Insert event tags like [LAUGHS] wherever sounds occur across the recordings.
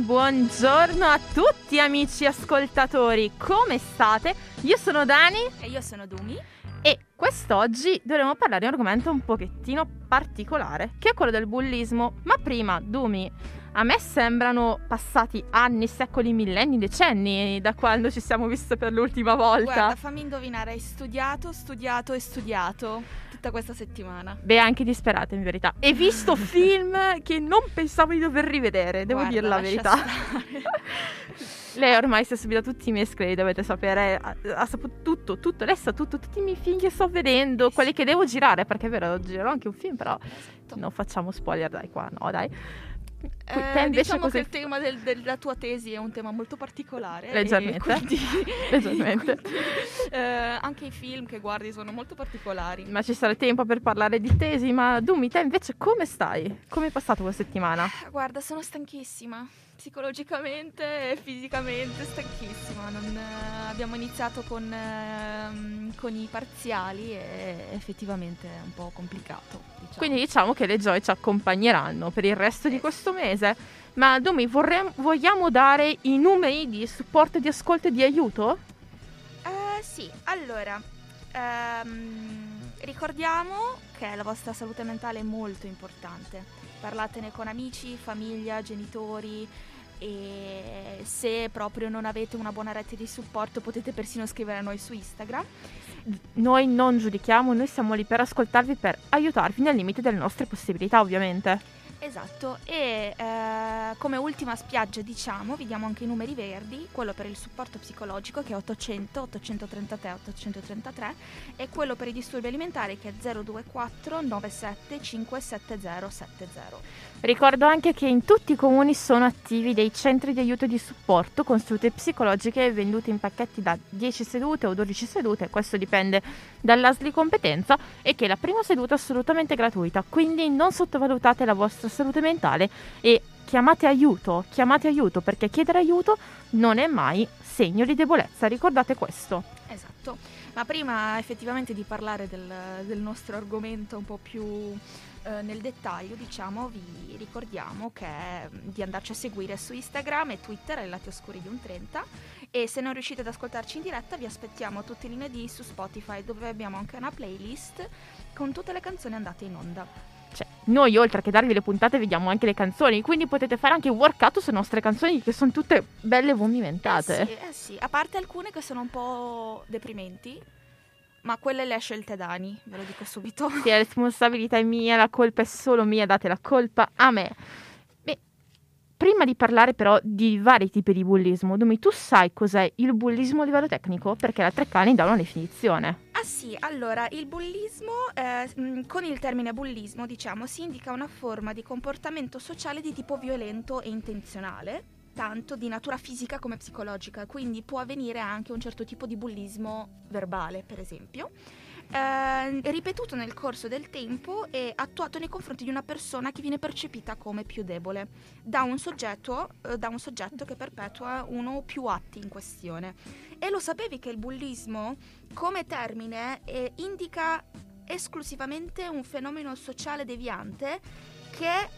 buongiorno a tutti amici ascoltatori, come state? Io sono Dani e io sono Dumi e quest'oggi dovremo parlare di un argomento un pochettino particolare, che è quello del bullismo. Ma prima, Dumi, a me sembrano passati anni, secoli, millenni, decenni da quando ci siamo visti per l'ultima volta. Guarda, fammi indovinare, hai studiato, studiato e studiato tutta questa settimana. Beh, anche disperata in verità. E visto [LAUGHS] film che non pensavo di dover rivedere, devo Guarda, dire la verità. Lei ormai si è subita tutti i miei scredi, dovete sapere, ha, ha, saputo tutto, tutto, lei sa tutto, tutti i miei film che sto vedendo, quelli che devo girare, perché è vero, girerò anche un film, però esatto. non facciamo spoiler dai qua, no dai. Eh, diciamo così... che il tema del, della tua tesi è un tema molto particolare. Leggermente. Quindi, [LAUGHS] Leggermente. quindi, [LAUGHS] eh, anche i film che guardi sono molto particolari. Ma ci sarà tempo per parlare di tesi, ma Dumi, te invece come stai? Come è passato questa settimana? Guarda, sono stanchissima psicologicamente e fisicamente stanchissima. Non, eh, abbiamo iniziato con, eh, con, i parziali e effettivamente è un po' complicato. Diciamo. Quindi diciamo che le gioie ci accompagneranno per il resto di questo mese. Ma Domi, vorremmo, vogliamo dare i numeri di supporto, di ascolto e di aiuto? Uh, sì, allora, ehm, ricordiamo che la vostra salute mentale è molto importante. Parlatene con amici, famiglia, genitori, e se proprio non avete una buona rete di supporto potete persino scrivere a noi su Instagram. Noi non giudichiamo, noi siamo lì per ascoltarvi, per aiutarvi nel limite delle nostre possibilità ovviamente. Esatto, e eh, come ultima spiaggia diciamo, vi diamo anche i numeri verdi, quello per il supporto psicologico che è 800 833 833 e quello per i disturbi alimentari che è 024 97 57070. Ricordo anche che in tutti i comuni sono attivi dei centri di aiuto e di supporto con sedute psicologiche vendute in pacchetti da 10 sedute o 12 sedute, questo dipende dall'ASL di competenza e che la prima seduta è assolutamente gratuita, quindi non sottovalutate la vostra salute mentale e chiamate aiuto, chiamate aiuto perché chiedere aiuto non è mai segno di debolezza, ricordate questo. Esatto, ma prima effettivamente di parlare del, del nostro argomento un po' più eh, nel dettaglio, diciamo, vi ricordiamo che, di andarci a seguire su Instagram e Twitter ai lati oscuri di un 30 e se non riuscite ad ascoltarci in diretta vi aspettiamo tutti i lunedì su Spotify dove abbiamo anche una playlist con tutte le canzoni andate in onda. Cioè, noi oltre che darvi le puntate vediamo anche le canzoni, quindi potete fare anche un workout sulle nostre canzoni che sono tutte belle movimentate. Eh sì, eh sì, a parte alcune che sono un po' deprimenti, ma quelle le ha scelte Dani, ve lo dico subito. Sì, la responsabilità è mia, la colpa è solo mia, date la colpa a me. Beh, prima di parlare però di vari tipi di bullismo, Dumi, tu sai cos'è il bullismo a livello tecnico? Perché la Treccani dà una definizione. Ah sì, allora il bullismo, eh, con il termine bullismo, diciamo, si indica una forma di comportamento sociale di tipo violento e intenzionale tanto di natura fisica come psicologica, quindi può avvenire anche un certo tipo di bullismo verbale, per esempio. Eh, ripetuto nel corso del tempo e attuato nei confronti di una persona che viene percepita come più debole da un soggetto, eh, da un soggetto che perpetua uno o più atti in questione. E lo sapevi che il bullismo come termine eh, indica esclusivamente un fenomeno sociale deviante che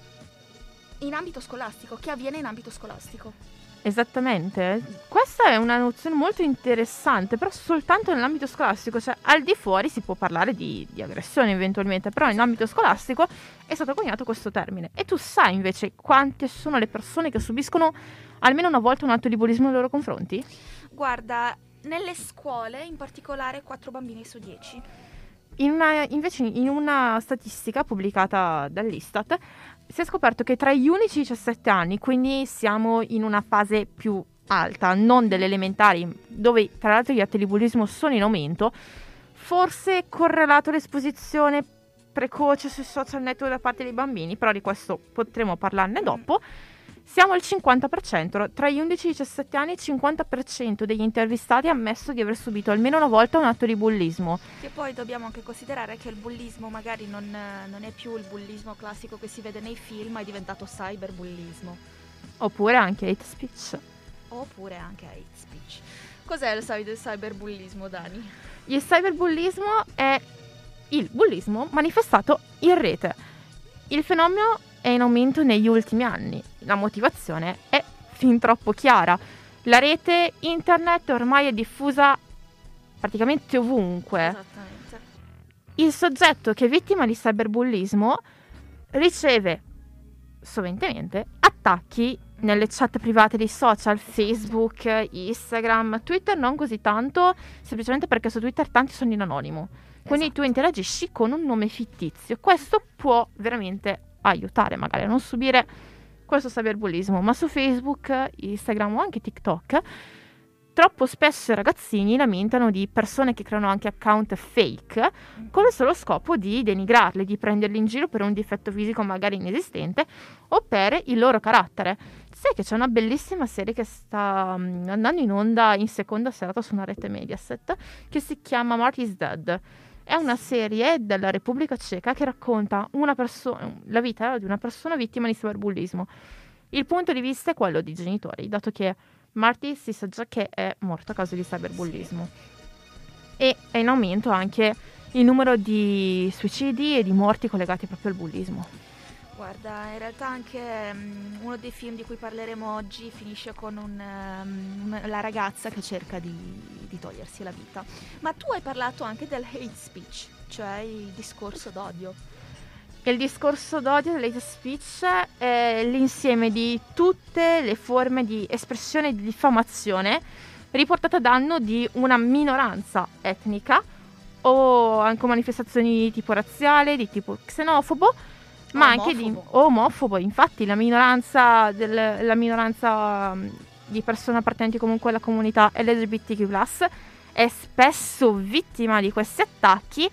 in ambito scolastico, che avviene in ambito scolastico. Esattamente, questa è una nozione molto interessante, però soltanto nell'ambito scolastico, cioè al di fuori si può parlare di, di aggressione eventualmente, però in ambito scolastico è stato coniato questo termine. E tu sai invece quante sono le persone che subiscono almeno una volta un atto di bullismo nei loro confronti? Guarda, nelle scuole in particolare 4 bambini su 10. In una, invece in una statistica pubblicata dall'Istat si è scoperto che tra gli unici 17 anni, quindi siamo in una fase più alta, non delle elementari, dove tra l'altro gli atti di bullismo sono in aumento, forse è correlato l'esposizione precoce sui social network da parte dei bambini, però di questo potremo parlarne dopo. Siamo al 50%, tra gli 11 e i 17 anni il 50% degli intervistati ha ammesso di aver subito almeno una volta un atto di bullismo. E poi dobbiamo anche considerare che il bullismo magari non, non è più il bullismo classico che si vede nei film, è diventato cyberbullismo. Oppure anche hate speech. Oppure anche hate speech. Cos'è il cyberbullismo, Dani? Il cyberbullismo è il bullismo manifestato in rete. Il fenomeno è in aumento negli ultimi anni. La motivazione è fin troppo chiara. La rete internet ormai è diffusa praticamente ovunque. Esattamente. Il soggetto che è vittima di cyberbullismo riceve soventemente attacchi nelle chat private dei social, Facebook, Instagram, Twitter non così tanto, semplicemente perché su Twitter tanti sono in anonimo. Quindi Esatto. tu interagisci con un nome fittizio. Questo può veramente aiutare magari a non subire questo cyberbullismo, ma su Facebook, Instagram o anche TikTok troppo spesso i ragazzini lamentano di persone che creano anche account fake con il solo scopo di denigrarli, di prenderli in giro per un difetto fisico magari inesistente o per il loro carattere. Sai che c'è una bellissima serie che sta mm, andando in onda in seconda serata su una rete Mediaset che si chiama Marty's Dead. È una serie della Repubblica Ceca che racconta perso- la vita di una persona vittima di cyberbullismo. Il punto di vista è quello dei genitori, dato che Marty si sa già che è morto a causa di cyberbullismo. E è in aumento anche il numero di suicidi e di morti collegati proprio al bullismo. Guarda, in realtà anche mm, uno dei film di cui parleremo oggi finisce con un, ehm, la ragazza che cerca di, di togliersi la vita. Ma tu hai parlato anche del hate speech, cioè il discorso d'odio. Il discorso d'odio dell'hate speech è l'insieme di tutte le forme di espressione di diffamazione riportate a danno di una minoranza etnica o anche manifestazioni di tipo razziale, di tipo xenofobo, ma anche di Omofobo. Infatti la minoranza, del- la minoranza mm, di persone appartenenti comunque alla comunità LGBTQ+, è spesso vittima di questi attacchi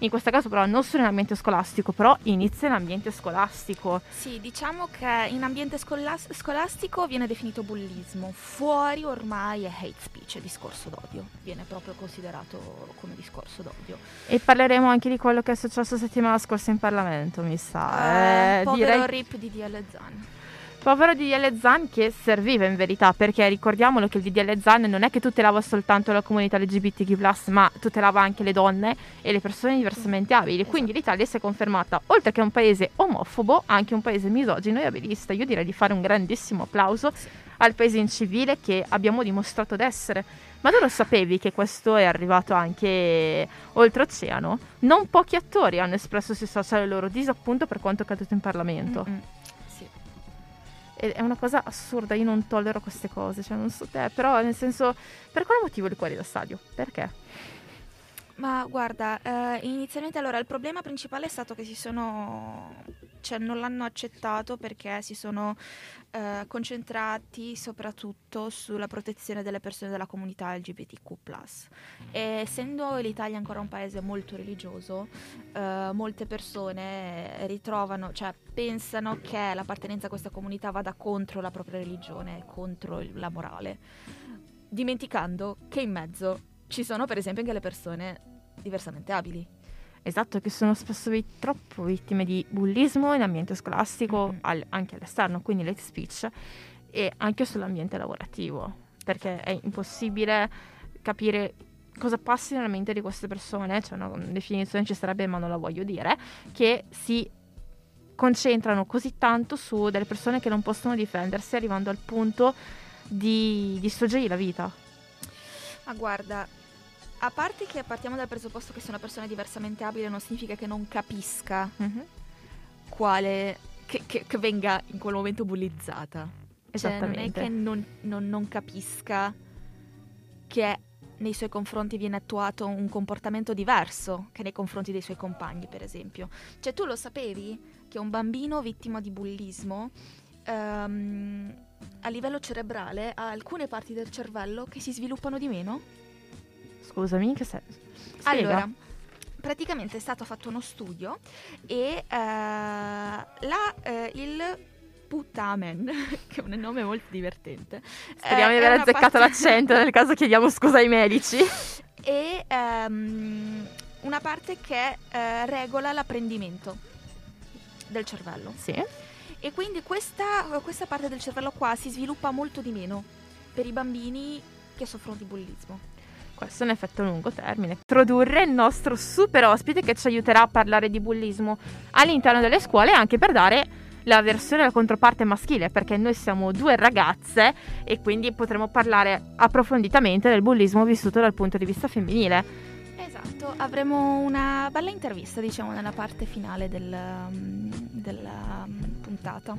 in questo caso però non solo in ambiente scolastico, però inizia in ambiente scolastico. Sì, diciamo che in ambiente scolas- scolastico viene definito bullismo, fuori ormai è hate speech, è discorso d'odio, viene proprio considerato come discorso d'odio. E parleremo anche di quello che è successo settimana scorsa in Parlamento, mi sa. Eh, Eh, povero direi rip di DL Zan. Povero DDL Zan che serviva in verità, perché ricordiamolo che il DDL Zan non è che tutelava soltanto la comunità LGBTQ+, ma tutelava anche le donne e le persone diversamente abili. Quindi l'Italia si è confermata, oltre che un paese omofobo, anche un paese misogino e abilista. Io direi di fare un grandissimo applauso Sì. al paese incivile che abbiamo dimostrato d'essere. Ma tu lo sapevi che questo è arrivato anche oltreoceano? Non pochi attori hanno espresso sui social il loro disappunto per quanto accaduto in Parlamento. Mm-mm. È una cosa assurda, io non tollero queste cose, cioè non so te, però nel senso, per quale motivo li fuori da stadio? Perché? Ma guarda, eh, inizialmente allora il problema principale è stato che si sono, cioè non l'hanno accettato perché si sono eh, concentrati soprattutto sulla protezione delle persone della comunità LGBTQ+. E essendo l'Italia ancora un paese molto religioso, eh, molte persone ritrovano, cioè pensano che l'appartenenza a questa comunità vada contro la propria religione, contro il- la morale, dimenticando che in mezzo ci sono per esempio anche le persone diversamente abili. Esatto, che sono spesso vi- troppo vittime di bullismo in ambiente scolastico, Mhm. al- anche all'esterno, quindi l'hate speech, e anche sull'ambiente lavorativo, perché è impossibile capire cosa passi nella mente di queste persone, cioè una definizione ci sarebbe ma non la voglio dire, che si concentrano così tanto su delle persone che non possono difendersi arrivando al punto di distruggergli la vita. Ma guarda, a parte che partiamo dal presupposto che se una persona è diversamente abile non significa che non capisca quale... che, che- che venga in quel momento bullizzata. Cioè, non è Esattamente. che non, non- non capisca che nei suoi confronti viene attuato un comportamento diverso che nei confronti dei suoi compagni, per esempio. Cioè, tu lo sapevi che un bambino vittima di bullismo ehm, a livello cerebrale ha alcune parti del cervello che si sviluppano di meno? Scusami, che senso? Spiega. Allora, praticamente è stato fatto uno studio e eh, la, eh, il Putamen, [LAUGHS] che è un nome molto divertente. Speriamo eh, di aver azzeccato parte- l'accento, nel caso chiediamo scusa ai medici. [LAUGHS] e ehm, una parte che eh, regola l'apprendimento del cervello. Sì. E quindi questa, questa parte del cervello qua si sviluppa molto di meno per i bambini che soffrono di bullismo. Questo è un effetto a lungo termine. Introdurre il nostro super ospite che ci aiuterà a parlare di bullismo all'interno delle scuole anche per dare la versione, la controparte maschile, perché noi siamo due ragazze e quindi potremo parlare approfonditamente del bullismo vissuto dal punto di vista femminile. Esatto, avremo una bella intervista, diciamo, nella parte finale del, um, della um, puntata.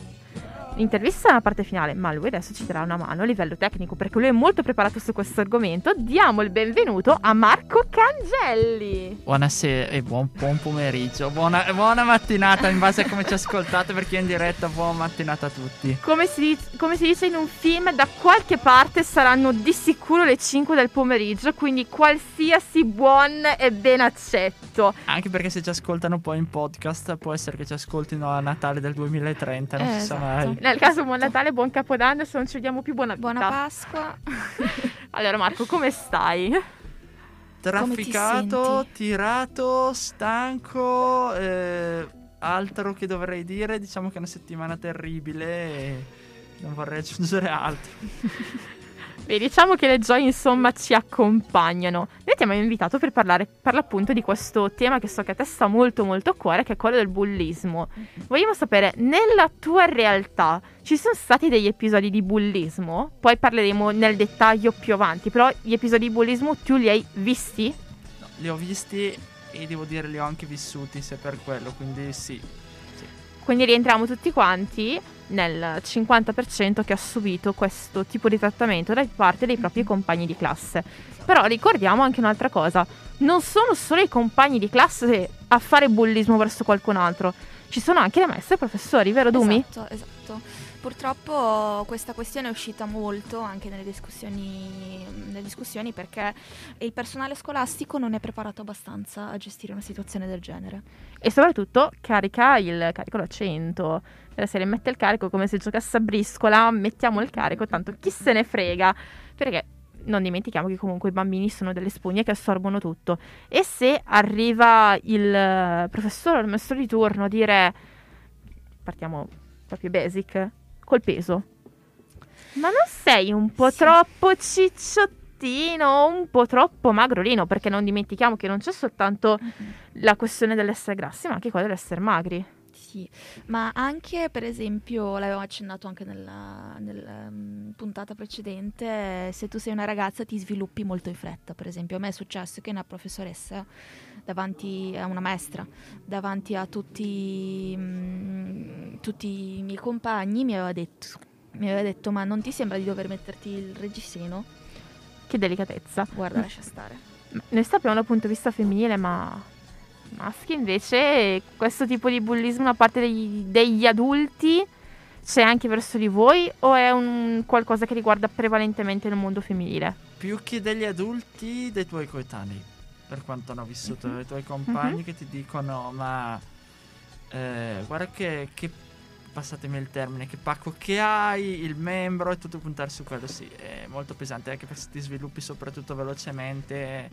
L'intervista è la parte finale, ma lui adesso ci darà una mano a livello tecnico perché lui è molto preparato su questo argomento. Diamo il benvenuto a Marco Cangelli. Buonasera e buon, buon pomeriggio, buona, buona, mattinata in base a come ci ascoltate perché in diretta buona mattinata a tutti. Come si, come si dice in un film, da qualche parte saranno di sicuro le 5 del pomeriggio, quindi qualsiasi buon e ben accetto. Anche perché se ci ascoltano poi in podcast può essere che ci ascoltino a Natale del 2030, non eh, si sa esatto. mai. Nel caso buon Natale, buon Capodanno, se non ci vediamo più buona Buona Pasqua. [LAUGHS] allora Marco, come stai? Trafficato, tirato, stanco, eh, altro che dovrei dire, diciamo che è una settimana terribile e non vorrei aggiungere altro. [LAUGHS] Beh, diciamo che le gioie insomma ci accompagnano. Noi ti abbiamo invitato per parlare per l'appunto di questo tema che so che a te sta molto molto a cuore, che è quello del bullismo. Vogliamo sapere, nella tua realtà ci sono stati degli episodi di bullismo? Poi parleremo nel dettaglio più avanti, però gli episodi di bullismo tu li hai visti? No, li ho visti e devo dire li ho anche vissuti, se per quello, quindi sì. Quindi rientriamo tutti quanti nel 50% che ha subito questo tipo di trattamento da parte dei propri compagni di classe. Però ricordiamo anche un'altra cosa, non sono solo i compagni di classe a fare bullismo verso qualcun altro, ci sono anche le maestre e i professori, vero Dumi? Esatto, esatto. Purtroppo questa questione è uscita molto anche nelle discussioni, nelle discussioni perché il personale scolastico non è preparato abbastanza a gestire una situazione del genere. E soprattutto carica il carico da 100. La serie mette il carico come se giocasse a briscola, mettiamo il carico, tanto chi se ne frega. Perché non dimentichiamo che comunque i bambini sono delle spugne che assorbono tutto. E se arriva il professore o il maestro di turno a dire, partiamo proprio basic, col peso. Ma non sei un po' sì. troppo cicciottino, un po' troppo magrolino, perché non dimentichiamo che non c'è soltanto mm-hmm. la questione dell'essere grassi, ma anche quella dell'essere magri. Sì, ma anche per esempio, l'avevo accennato anche nella, nella um, puntata precedente, se tu sei una ragazza ti sviluppi molto in fretta. Per esempio, a me è successo che una professoressa davanti a una maestra, davanti a tutti, mh, tutti i miei compagni, mi aveva, detto, mi aveva detto: Ma non ti sembra di dover metterti il reggiseno? Che delicatezza. Guarda, lascia stare. Noi sappiamo dal punto di vista femminile, ma maschi invece questo tipo di bullismo da parte degli, degli adulti c'è anche verso di voi o è un qualcosa che riguarda prevalentemente il mondo femminile? Più che degli adulti, dei tuoi coetanei per quanto hanno vissuto, mm-hmm. i tuoi compagni mm-hmm. che ti dicono ma eh, guarda che, che, passatemi il termine, che pacco che hai, il membro e tutto puntare su quello, sì, è molto pesante anche perché se ti sviluppi soprattutto velocemente,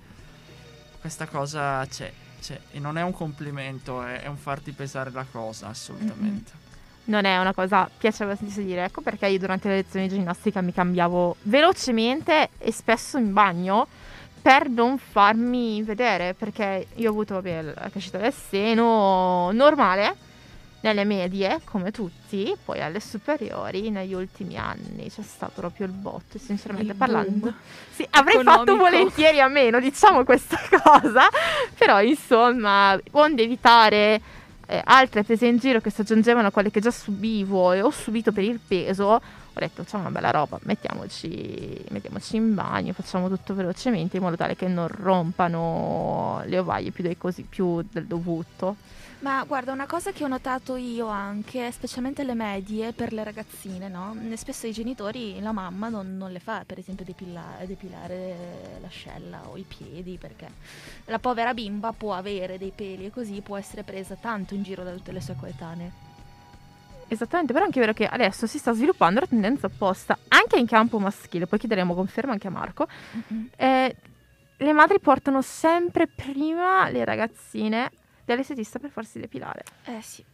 questa cosa c'è, c'è e non è un complimento, è, è un farti pesare la cosa assolutamente. Mm-hmm non è una cosa piacevole da dire. Ecco perché io durante le lezioni di ginnastica mi cambiavo velocemente e spesso in bagno per non farmi vedere, perché io ho avuto vabbè, la crescita del seno normale nelle medie, come tutti, poi alle superiori negli ultimi anni c'è stato proprio il botto, sinceramente il parlando. Sì, avrei economico. fatto volentieri a meno, diciamo questa [LAUGHS] cosa, però insomma, onde evitare eh, altre prese in giro che si aggiungevano a quelle che già subivo e ho subito per il peso, ho detto facciamo una bella roba, mettiamoci, mettiamoci, in bagno, facciamo tutto velocemente in modo tale che non rompano le ovaie più, così, più del dovuto. Ma guarda, una cosa che ho notato io anche, specialmente alle medie, per le ragazzine, no? Spesso i genitori, la mamma non, non le fa, per esempio, depilare, depilare l'ascella o i piedi, perché la povera bimba può avere dei peli e così può essere presa tanto in giro da tutte le sue coetanee. Esattamente, però è anche vero che adesso si sta sviluppando la tendenza opposta, anche in campo maschile, poi chiederemo conferma anche a Marco. Mm-hmm. Eh, le madri portano sempre prima le ragazzine dall'estetista per farsi depilare. Eh sì.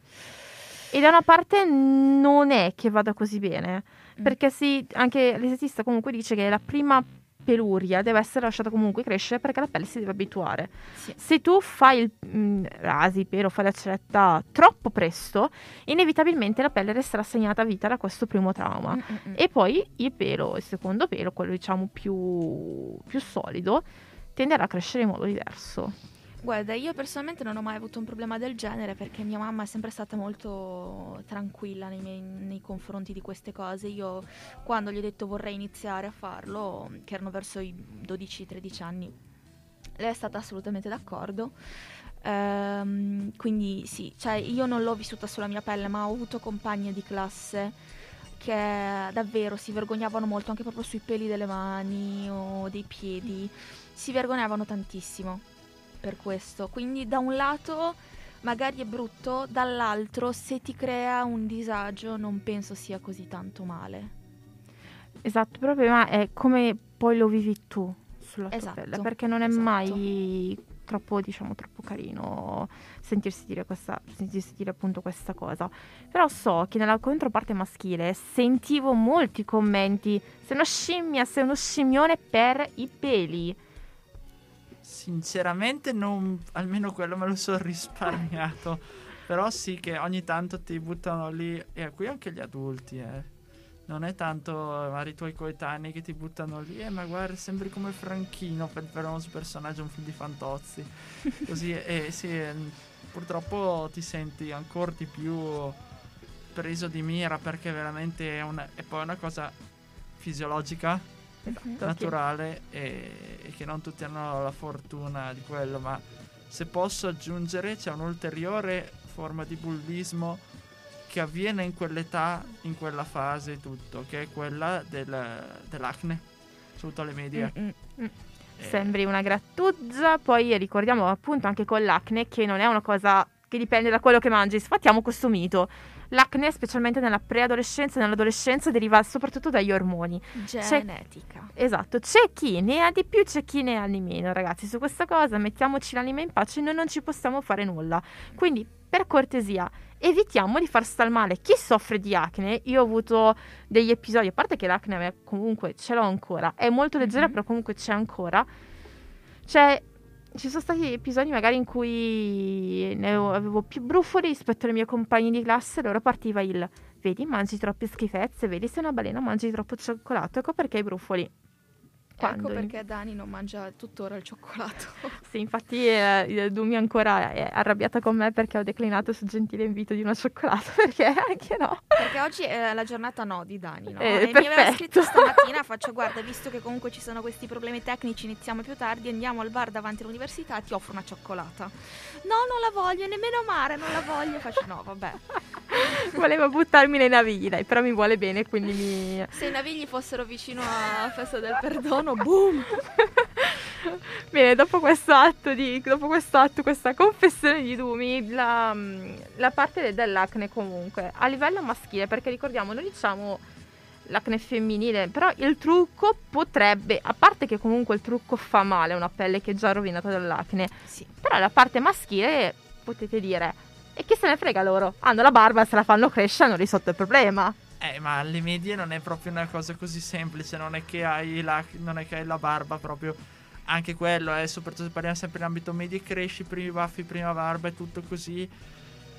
E da una parte non è che vada così bene, mm. perché sì, anche l'estetista comunque dice che la prima peluria deve essere lasciata comunque crescere perché la pelle si deve abituare. Sì. Se tu fai il mh, rasi, pelo, fai la ceretta troppo presto, inevitabilmente la pelle resterà segnata a vita da questo primo trauma. Mm-mm. E poi il pelo, il secondo pelo, quello diciamo più, più solido, tenderà a crescere in modo diverso. Guarda, io personalmente non ho mai avuto un problema del genere perché mia mamma è sempre stata molto tranquilla nei, miei- nei confronti di queste cose. Io quando gli ho detto vorrei iniziare a farlo, che erano verso i 12-13 anni, lei è stata assolutamente d'accordo. Ehm, quindi sì, cioè io non l'ho vissuta sulla mia pelle, ma ho avuto compagne di classe che davvero si vergognavano molto anche proprio sui peli delle mani o dei piedi. Si vergognavano tantissimo per questo. Quindi da un lato magari è brutto, dall'altro se ti crea un disagio non penso sia così tanto male. Esatto, il problema è come poi lo vivi tu sulla tua Esatto, pelle, perché non è esatto. mai troppo, diciamo, troppo carino sentirsi dire, questa, sentirsi dire appunto questa cosa. Però so che nella controparte maschile sentivo molti commenti, sei una scimmia, sei uno scimmione per i peli. Sinceramente, non, almeno quello me lo sono risparmiato. [LAUGHS] Però sì che ogni tanto ti buttano lì, e qui anche gli adulti, eh. Non è tanto magari i tuoi coetanei che ti buttano lì, eh, ma guarda, sembri come Franchino, per il famoso personaggio, un film di Fantozzi. [LAUGHS] Così, e sì, eh, purtroppo ti senti ancora di più preso di mira perché veramente è, una, è poi una cosa fisiologica Esatto, naturale e, e che non tutti hanno la fortuna di quello, ma se posso aggiungere c'è un'ulteriore forma di bullismo che avviene in quell'età, in quella fase e tutto, che è quella del- dell'acne, soprattutto alle medie. Mm, mm, mm. Eh, Sembri una grattugia, poi ricordiamo appunto anche con l'acne che non è una cosa che dipende da quello che mangi, sfattiamo questo mito. L'acne, specialmente nella preadolescenza e nell'adolescenza, deriva soprattutto dagli ormoni. Genetica. Esatto, c'è chi ne ha di più, c'è chi ne ha di meno, ragazzi. Su questa cosa mettiamoci l'anima in pace, noi non ci possiamo fare nulla. Quindi, per cortesia, evitiamo di far star male chi soffre di acne. Io ho avuto degli episodi, a parte che l'acne comunque ce l'ho ancora, è molto leggera, Mhm. però comunque c'è ancora. Cioè, ci sono stati episodi magari in cui avevo più brufoli rispetto ai miei compagni di classe, allora partiva il vedi, mangi troppe schifezze, vedi sei una balena, mangi troppo cioccolato, ecco perché hai brufoli. Ecco perché Dani non mangia tuttora il cioccolato. [LAUGHS] Sì, infatti eh, Dumi ancora è arrabbiata con me perché ho declinato il suo gentile invito di una cioccolata, [LAUGHS] perché anche no. Perché oggi è la giornata no di Dani, no? Eh, e mi aveva perfetto. scritto [LAUGHS] stamattina, faccio guarda, visto che comunque ci sono questi problemi tecnici, iniziamo più tardi, andiamo al bar davanti all'università e ti offro una cioccolata. No, non la voglio, nemmeno amare, non la voglio. Faccio no, vabbè. Voleva buttarmi nei navigli, dai, però mi vuole bene, quindi mi... Se i navigli fossero vicino a Festa del Perdono, boom! [LAUGHS] Bene, dopo questo atto, di, dopo questo atto, questa confessione di Dumi, la, mm, la parte dell'acne comunque, a livello maschile, perché ricordiamo, noi diciamo l'acne femminile, però il trucco potrebbe, a parte che comunque il trucco fa male a una pelle che è già rovinata dall'acne, Sì. però la parte maschile potete dire, e chi se ne frega loro? Hanno la barba, se la fanno crescere, hanno risolto il problema. Eh, ma alle medie non è proprio una cosa così semplice, non è che hai la, non è che hai la barba proprio. Anche quello, eh, soprattutto se parliamo sempre in ambito medie, cresci, primi baffi, prima barba e tutto così.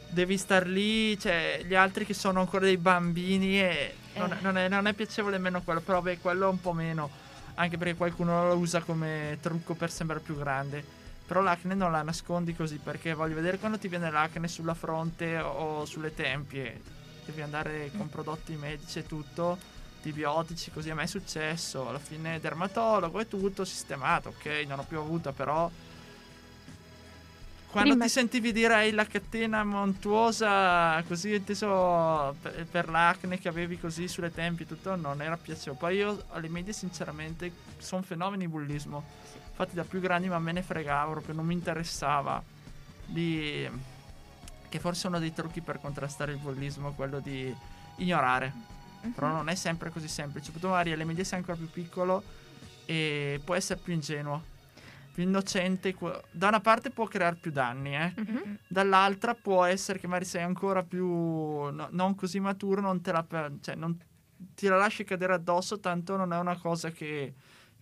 Devi star lì, cioè, gli altri che sono ancora dei bambini e non, Eh. non è, non è piacevole nemmeno quello, però beh, quello un po' meno. Anche perché qualcuno lo usa come trucco per sembrare più grande. Però l'acne non la nascondi così perché voglio vedere quando ti viene l'acne sulla fronte o sulle tempie. Devi andare con prodotti medici e tutto, antibiotici, così a me è successo. Alla fine dermatologo e tutto sistemato, ok, non ho più avuto però... Quando Prima- ti sentivi dire la catena montuosa, così inteso per, per l'acne che avevi così sulle tempie e tutto, non era piacevole. Poi io alle medie sinceramente sono fenomeni bullismo. Infatti da più grandi ma me ne fregavo, proprio non mi interessava. Di... Che forse uno dei trucchi per contrastare il bullismo è quello di ignorare. Però non è sempre così semplice. Soprattutto magari alle medie sei ancora più piccolo e può essere più ingenuo, più innocente. Da una parte può creare più danni, eh. Mhm. Dall'altra può essere che magari sei ancora più no- non così maturo, non te la, cioè, non ti la lasci cadere addosso, tanto non è una cosa che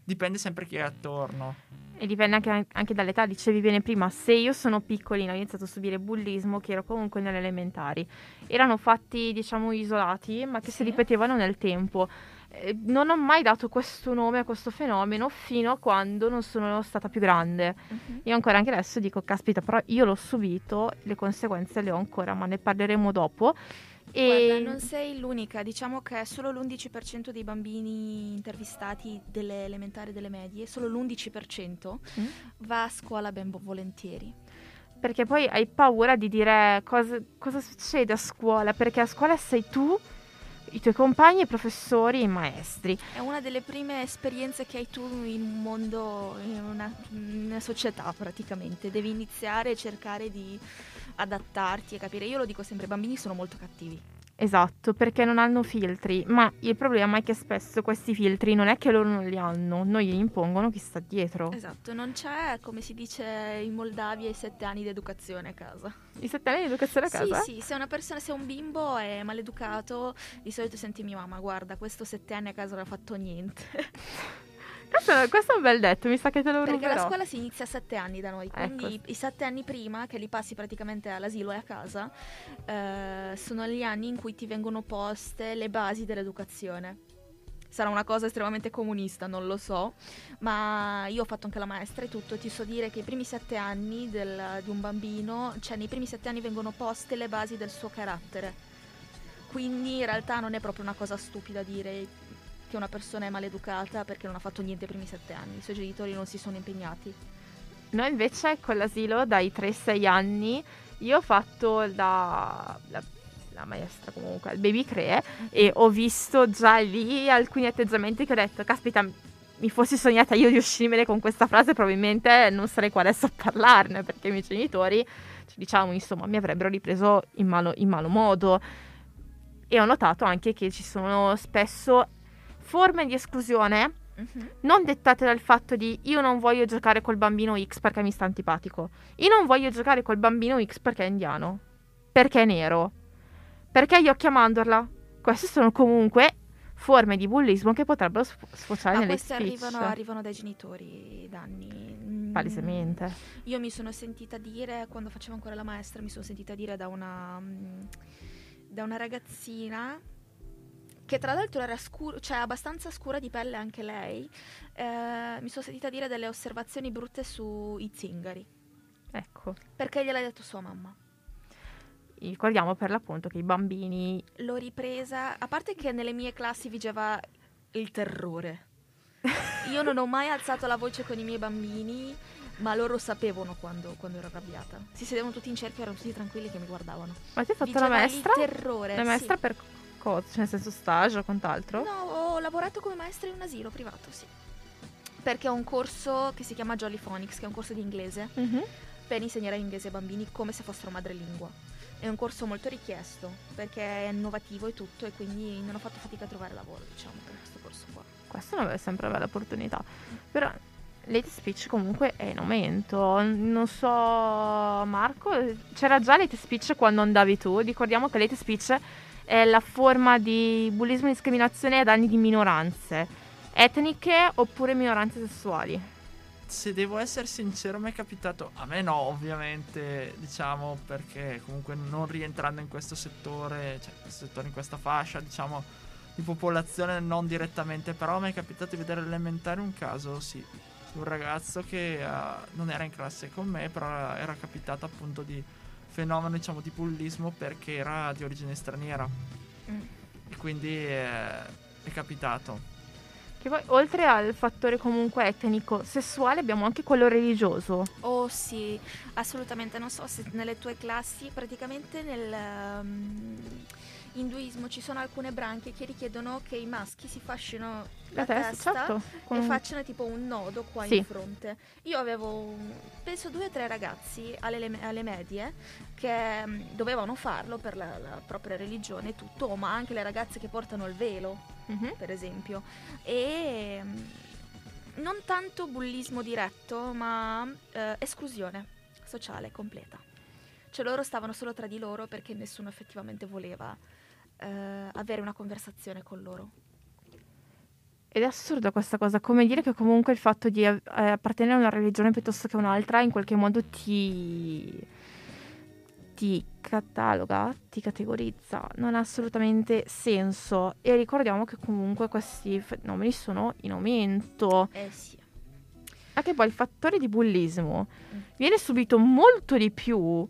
dipende sempre chi è attorno. E dipende anche, anche, dall'età, dicevi bene prima, se io sono piccolina ho iniziato a subire bullismo, che ero comunque nelle elementari, erano fatti diciamo isolati, ma che sì. si ripetevano nel tempo. Eh, non ho mai dato questo nome a questo fenomeno fino a quando non sono stata più grande. Uh-huh. Io ancora anche adesso dico, caspita, però io l'ho subito, le conseguenze le ho ancora, ma ne parleremo dopo. E... Guarda, non sei l'unica, diciamo che solo l'11% dei bambini intervistati delle elementari e delle medie, solo l'11% mm. va a scuola ben volentieri. Perché poi hai paura di dire cosa, cosa succede a scuola, perché a scuola sei tu i tuoi compagni, i professori, i maestri. È una delle prime esperienze che hai tu in un mondo, in una, in una società praticamente. Devi iniziare e cercare di adattarti e capire. Io lo dico sempre, i bambini sono molto cattivi. Esatto, perché non hanno filtri, ma il problema è che spesso questi filtri non è che loro non li hanno, noi li impongono chi sta dietro. Esatto, non c'è, come si dice in Moldavia, i sette anni di educazione a casa. I sette anni di educazione a casa? Sì, sì, se una persona, se un bimbo è maleducato, di solito senti mia mamma, guarda, questo sette anni a casa non ha fatto niente. [LAUGHS] Questo, questo, è un bel detto, mi sa che te lo Perché ruberò. la scuola si inizia a sette anni da noi, quindi ecco. i sette anni prima, che li passi praticamente all'asilo e a casa, eh, sono gli anni in cui ti vengono poste le basi dell'educazione. Sarà una cosa estremamente comunista, non lo so, ma io ho fatto anche la maestra e tutto, ti so dire che i primi sette anni del, di un bambino, cioè nei primi sette anni vengono poste le basi del suo carattere. Quindi in realtà non è proprio una cosa stupida dire che una persona è maleducata perché non ha fatto niente i primi sette anni, i suoi genitori non si sono impegnati. Noi invece con l'asilo dai 3-6 anni io ho fatto la, la, la maestra comunque, il baby cree e ho visto già lì alcuni atteggiamenti che ho detto, caspita, mi fossi sognata io di uscirmene con questa frase probabilmente non sarei qua adesso a parlarne perché i miei genitori, diciamo insomma, mi avrebbero ripreso in malo, in malo modo. E ho notato anche che ci sono spesso forme di esclusione uh-huh. non dettate dal fatto di io non voglio giocare col bambino X perché mi sta antipatico. Io non voglio giocare col bambino X perché è indiano. Perché è nero. Perché gli occhi a mandorla. Queste sono comunque forme di bullismo che potrebbero sfociare Ma nelle queste arrivano, arrivano, dai genitori da anni. Mm. Palesemente. Io mi sono sentita dire, quando facevo ancora la maestra, mi sono sentita dire da una, mm, da una ragazzina che tra l'altro era scuro, cioè abbastanza scura di pelle anche lei, eh, mi sono sentita dire delle osservazioni brutte sui zingari. Ecco. Perché gliel'ha detto sua mamma. Ricordiamo per l'appunto che i bambini... L'ho ripresa, a parte che nelle mie classi vigeva il terrore. [LAUGHS] Io non ho mai alzato la voce con i miei bambini, ma loro sapevano quando, quando ero arrabbiata. Si sedevano tutti in cerchio, erano tutti tranquilli che mi guardavano. Ma ti hai fatto vigeva la maestra? Il terrore. La maestra sì. per cosa? Cioè, nel senso stage o quant'altro? No, ho lavorato come maestra in un asilo privato, sì. Perché ho un corso che si chiama Jolly Phonics, che è un corso di inglese, mm-hmm. per insegnare inglese ai bambini come se fossero madrelingua. È un corso molto richiesto, perché è innovativo e tutto, e quindi non ho fatto fatica a trovare lavoro, diciamo, per questo corso qua. Questa è sempre una bella opportunità. Però Late speech comunque è in aumento. Non so, Marco, c'era già late speech quando andavi tu. Ricordiamo che late speech è la forma di bullismo e discriminazione ai danni di minoranze etniche oppure minoranze sessuali. Se devo essere sincero, mi è capitato, a me no, ovviamente, diciamo, perché comunque non rientrando in questo settore, cioè questo settore in questa fascia, diciamo, di popolazione non direttamente, però mi è capitato di vedere elementare un caso, sì, di un ragazzo che uh, non era in classe con me, però era capitato appunto di fenomeno diciamo di bullismo perché era di origine straniera mm. e quindi è, è capitato che poi oltre al fattore comunque etnico, sessuale abbiamo anche quello religioso. Oh sì, assolutamente, non so se nelle tue classi praticamente nel um, induismo ci sono alcune branche che richiedono che i maschi si fascino la, la testa, certo, con... e facciano tipo un nodo qua sì. in fronte. Io avevo penso due o tre ragazzi alle, alle medie che um, dovevano farlo per la, la, propria religione e tutto, ma anche le ragazze che portano il velo, mm-hmm. per esempio. E um, non tanto bullismo diretto, ma uh, esclusione sociale completa. Cioè loro stavano solo tra di loro perché nessuno effettivamente voleva uh, avere una conversazione con loro. Ed è assurda questa cosa, come dire che comunque il fatto di eh, appartenere a una religione piuttosto che a un'altra in qualche modo ti, ti cataloga, ti categorizza, non ha assolutamente senso. E ricordiamo che comunque questi fenomeni sono in aumento. Eh sì. Anche poi il fattore di bullismo viene subito molto di più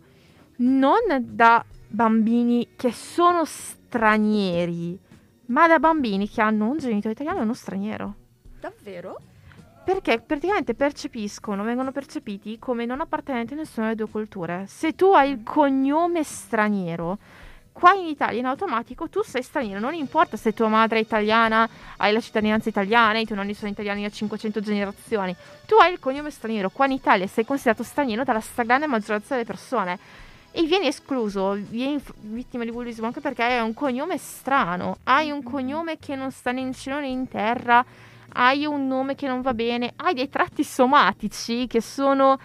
non da bambini che sono stranieri, ma da bambini che hanno un genitore italiano e uno straniero. Davvero? Perché praticamente percepiscono, vengono percepiti come non appartenenti a nessuna delle due culture. Se tu hai il cognome straniero, qua in Italia in automatico tu sei straniero, non importa se tua madre è italiana, hai la cittadinanza italiana, i tuoi nonni sono italiani da 500 generazioni, tu hai il cognome straniero, qua in Italia sei considerato straniero dalla stragrande maggioranza delle persone e vieni escluso, vieni f- vittima di bullismo anche perché hai un cognome strano, hai un cognome che non sta né in cielo né in terra, hai un nome che non va bene, hai dei tratti somatici che sono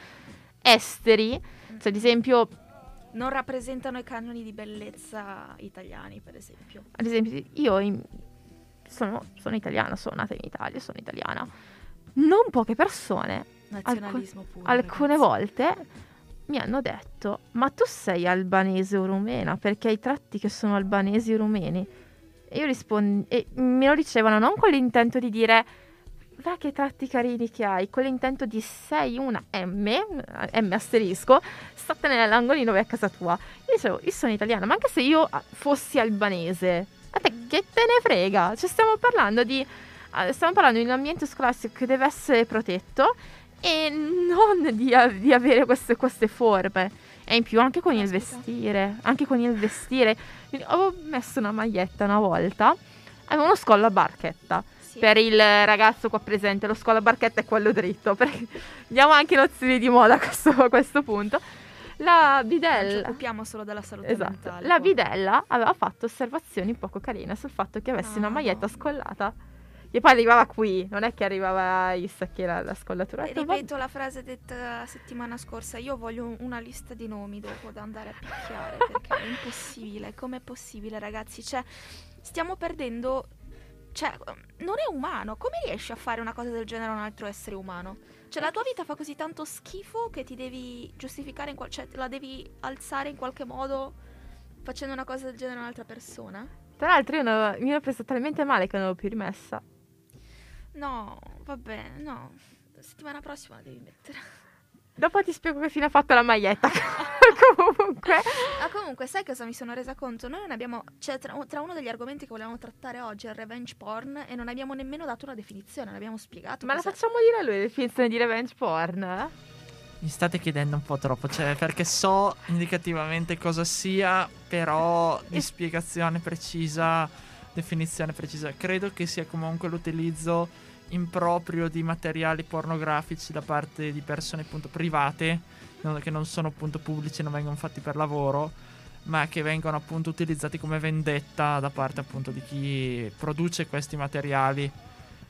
esteri, cioè ad esempio Non rappresentano i canoni di bellezza italiani, per esempio. ad esempio, io in- sono, sono italiana, sono nata in Italia, sono italiana. Non poche persone, Nazionalismo puro. alcune ragazzi. volte, mi hanno detto: Ma tu sei albanese o rumena? Perché hai tratti che sono albanesi o rumeni? E io rispondo, e me lo dicevano non con l'intento di dire. Va che tratti carini che hai, con l'intento di sei una M, M asterisco, statene nell'angolino è a casa tua. Io dicevo, io sono italiana, ma anche se io ah, fossi albanese, a te che te ne frega? Cioè stiamo parlando di, eh, stiamo parlando di un ambiente scolastico che deve essere protetto e non di, di avere queste, queste forme. E in più anche con il Caspita. vestire, anche con il vestire. Avevo messo una maglietta una volta, avevo uno scollo a barchetta. Sì. Per il ragazzo qua presente, lo scollo a barchetta è quello dritto. [LAUGHS] perché diamo anche nozioni di moda a questo, a questo punto. La Non ci bidella. occupiamo solo della salute Esatto. mentale. La qua. bidella aveva fatto osservazioni poco carine sul fatto che avessi una Ah, maglietta no. scollata. E poi arrivava qui, non è che arrivava ai sacchi la, la scollatura. "Vabbè". Ripeto la frase detta settimana scorsa, io voglio un- una lista di nomi dopo da andare a picchiare [LAUGHS] perché è impossibile, com'è possibile ragazzi? Cioè, stiamo perdendo, cioè, non è umano, come riesci a fare una cosa del genere a un altro essere umano? Cioè, la tua vita fa così tanto schifo che ti devi giustificare, in qual- cioè, la devi alzare in qualche modo facendo una cosa del genere a un'altra persona? Tra l'altro io non- mi ero presa talmente male che non l'avevo più rimessa. No, va bene, no. Settimana prossima la devi mettere. Dopo ti spiego che fine ha fatto la maglietta. [LAUGHS] Comunque. Ah, comunque, sai cosa mi sono resa conto? Noi non abbiamo. Cioè, tra, tra uno degli argomenti che volevamo trattare oggi è il revenge porn e non abbiamo nemmeno dato una definizione, non abbiamo spiegato. Ma la cos'è. facciamo dire a lui la definizione di revenge porn? eh? Mi state chiedendo un po' troppo, cioè, perché so indicativamente cosa sia, però di spiegazione precisa, definizione precisa. Credo che sia comunque l'utilizzo improprio di materiali pornografici da parte di persone appunto private, non- che non sono appunto pubblici, non vengono fatti per lavoro, ma che vengono appunto utilizzati come vendetta da parte appunto di chi produce questi materiali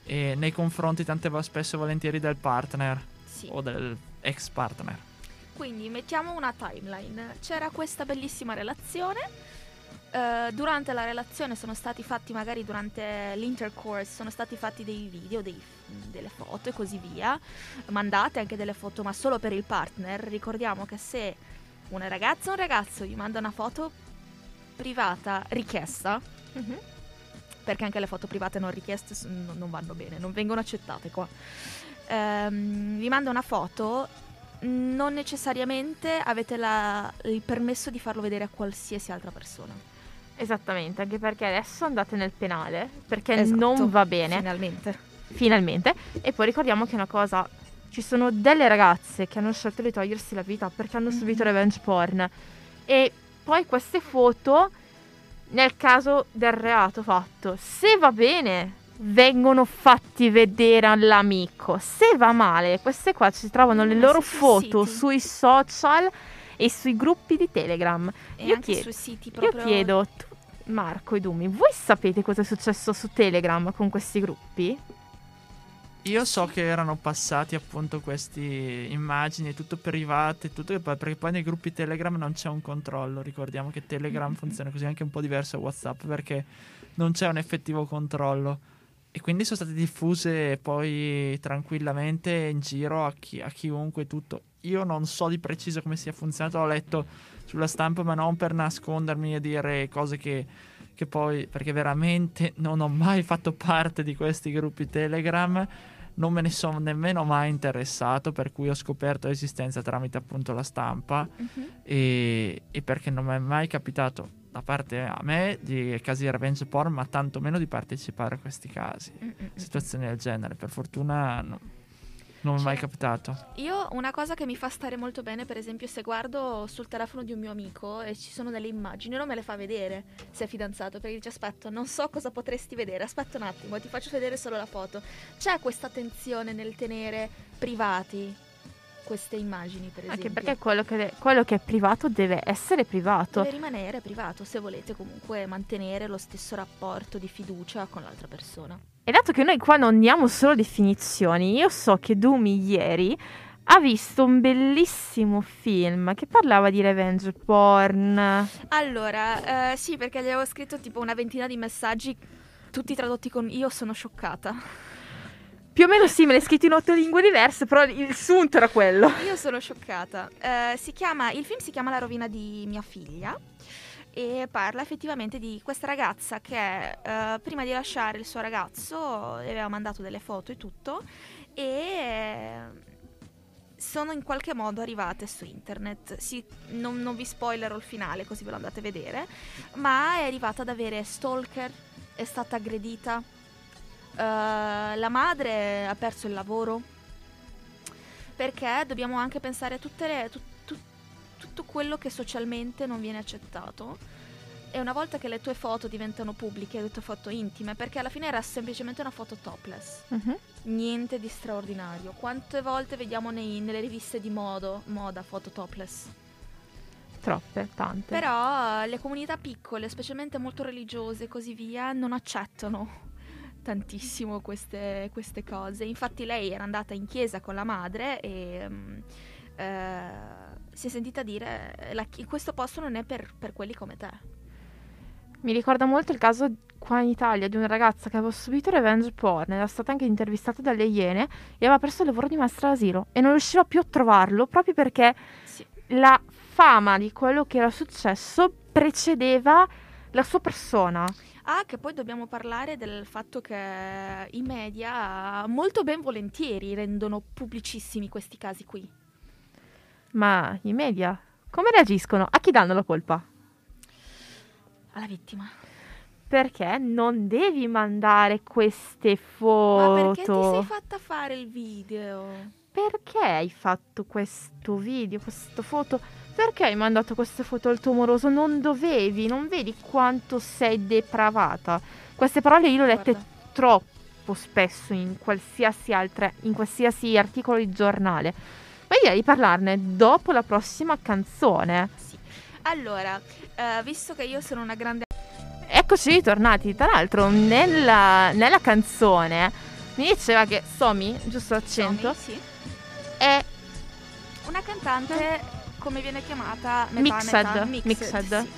e nei confronti tante vo- spesso e volentieri del partner Sì. o del ex partner. Quindi mettiamo una timeline. C'era questa bellissima relazione. Eh, durante la relazione sono stati fatti, magari durante l'intercourse, sono stati fatti dei video, dei- delle foto e così via. Mandate anche delle foto, ma solo per il partner. Ricordiamo che se una ragazza o un ragazzo vi manda una foto privata richiesta, perché anche le foto private non richieste s- n- non vanno bene, non vengono accettate qua. Ehm, vi manda una foto, non necessariamente avete la- il permesso di farlo vedere a qualsiasi altra persona. Esattamente, anche perché adesso andate nel penale, perché Esatto, non va bene. Finalmente. finalmente. E poi ricordiamo che una cosa, ci sono delle ragazze che hanno scelto di togliersi la vita perché hanno Mhm. subito revenge porn. E poi queste foto, nel caso del reato fatto, se va bene, vengono fatti vedere all'amico. Se va male, queste qua si trovano le loro foto siti. sui social e sui gruppi di Telegram. E Io anche chiedo- sui siti Io proprio... chiedo, tu, Marco e Dumi, voi sapete cosa è successo su Telegram con questi gruppi? Io so che erano passati appunto queste immagini tutto private, tutto perché poi nei gruppi Telegram non c'è un controllo. Ricordiamo che Telegram funziona così anche un po' diverso da WhatsApp perché non c'è un effettivo controllo. e quindi sono state diffuse poi tranquillamente in giro a, chi, a chiunque tutto. Io non so di preciso come sia funzionato, l'ho letto sulla stampa, ma non per nascondermi e dire cose che, che poi, perché veramente non ho mai fatto parte di questi gruppi Telegram non me ne sono nemmeno mai interessato, per cui ho scoperto l'esistenza tramite appunto la stampa uh-huh. e, e, perché non mi è mai capitato da parte a me di casi di revenge porn, ma tantomeno di partecipare a questi casi, uh-uh. situazioni del genere. Per fortuna no, non mi è mai capitato. Io una cosa che mi fa stare molto bene, per esempio, se guardo sul telefono di un mio amico e ci sono delle immagini, non me le fa vedere se è fidanzato, perché dice aspetta, non so cosa potresti vedere, aspetta un attimo, ti faccio vedere solo la foto. C'è questa tensione nel tenere privati queste immagini, per esempio. Anche perché quello che, quello che, è privato deve essere privato. Deve rimanere privato se volete comunque mantenere lo stesso rapporto di fiducia con l'altra persona. E dato che noi qua non diamo solo definizioni, io so che Dumi ieri ha visto un bellissimo film che parlava di revenge porn. Allora, eh, sì, perché gli avevo scritto tipo una ventina di messaggi, tutti tradotti con io sono scioccata. Più o meno me l'hai scritto in otto lingue diverse, però il sunto era quello. Io sono scioccata. Eh, chiama, il film si chiama La rovina di mia figlia e parla effettivamente di questa ragazza che uh, prima di lasciare il suo ragazzo le aveva mandato delle foto e tutto e sono in qualche modo arrivate su internet. Sì, non, non vi spoilerò il finale così ve lo andate a vedere, ma è arrivata ad avere stalker, è stata aggredita, la madre ha perso il lavoro perché dobbiamo anche pensare a tutte le... Tut- tutto quello che socialmente non viene accettato. E una volta che le tue foto diventano pubbliche, le tue foto intime, perché alla fine era semplicemente una foto topless, uh-huh. niente di straordinario. Quante volte vediamo nei, nelle riviste di modo, moda foto topless? Troppe, tante. Però le comunità piccole, specialmente molto religiose e così via, non accettano tantissimo queste, queste, cose. Infatti lei era andata in chiesa con la madre e... Um, uh, si è sentita dire la, questo posto non è per, per quelli come te. Mi ricorda molto il caso qua in Italia di una ragazza che aveva subito revenge porn, era stata anche intervistata dalle Iene e aveva perso il lavoro di maestra d'asilo e non riusciva più a trovarlo proprio perché sì. la fama di quello che era successo precedeva la sua persona. Ah, che poi dobbiamo parlare del fatto che i media molto ben volentieri rendono pubblicissimi questi casi qui. Ma i media come reagiscono? A chi danno la colpa? Alla vittima. Perché non devi mandare queste foto? Ma perché ti sei fatta fare il video? Perché hai fatto questo video, questa foto? Perché hai mandato queste foto al tuo moroso? Non dovevi, non vedi quanto sei depravata. Queste parole io le ho lette Guarda. troppo spesso in qualsiasi altra, in qualsiasi articolo di giornale ma direi di parlarne dopo la prossima canzone. Sì. Allora, uh, visto che io sono una grande... Eccoci ritornati, tra l'altro nella, nella canzone mi diceva che Somi, giusto l'accento, Somi, sì. è una cantante, come viene chiamata? Metà, mixed. Metà, mixed, mixed. Sì.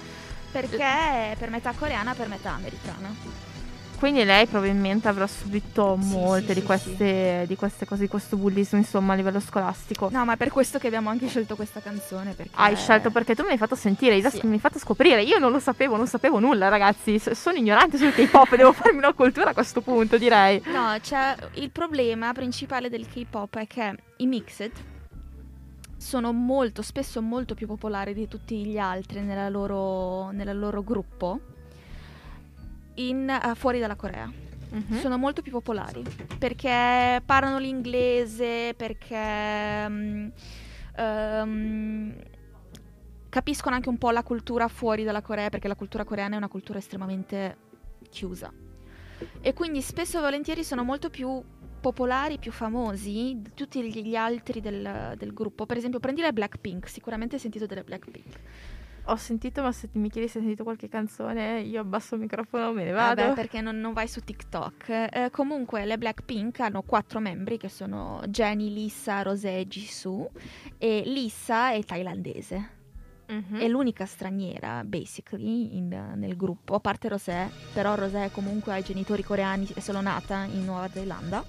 Perché è per metà coreana, per metà americana. Quindi lei probabilmente avrà subito molte sì, di, queste, sì. di, queste, cose, di questo bullismo, insomma, a livello scolastico. No, ma è per questo che abbiamo anche scelto questa canzone. Perché... Hai scelto perché tu mi hai fatto sentire, mi hai fatto scoprire. Io non lo sapevo, non sapevo nulla, ragazzi. Sono ignorante sul K-pop, devo [LAUGHS] farmi una cultura a questo punto, direi. No, cioè, il problema principale del K-pop è che i mixed sono molto, spesso molto più popolari di tutti gli altri nella loro, nella loro gruppo in, uh, fuori dalla Corea. Uh-huh. Sono molto più popolari perché parlano l'inglese, perché um, um, capiscono anche un po' la cultura fuori dalla Corea, perché la cultura coreana è una cultura estremamente chiusa. E quindi spesso e volentieri sono molto più popolari, più famosi di tutti gli altri del, del gruppo. Per esempio, prendi le Blackpink, sicuramente hai sentito delle Blackpink ho sentito, ma se mi chiedi se hai sentito qualche canzone, io abbasso il microfono e me ne vado. Vabbè, perché non, non vai su TikTok. Eh, comunque, le Blackpink hanno quattro membri che sono Jenny, Lissa, Rosé e Jisoo. E Lissa è thailandese. Mhm. È l'unica straniera, basically, in- nel gruppo, a parte Rosé, però Rosé comunque ha i genitori coreani, è solo nata in Nuova Zelanda.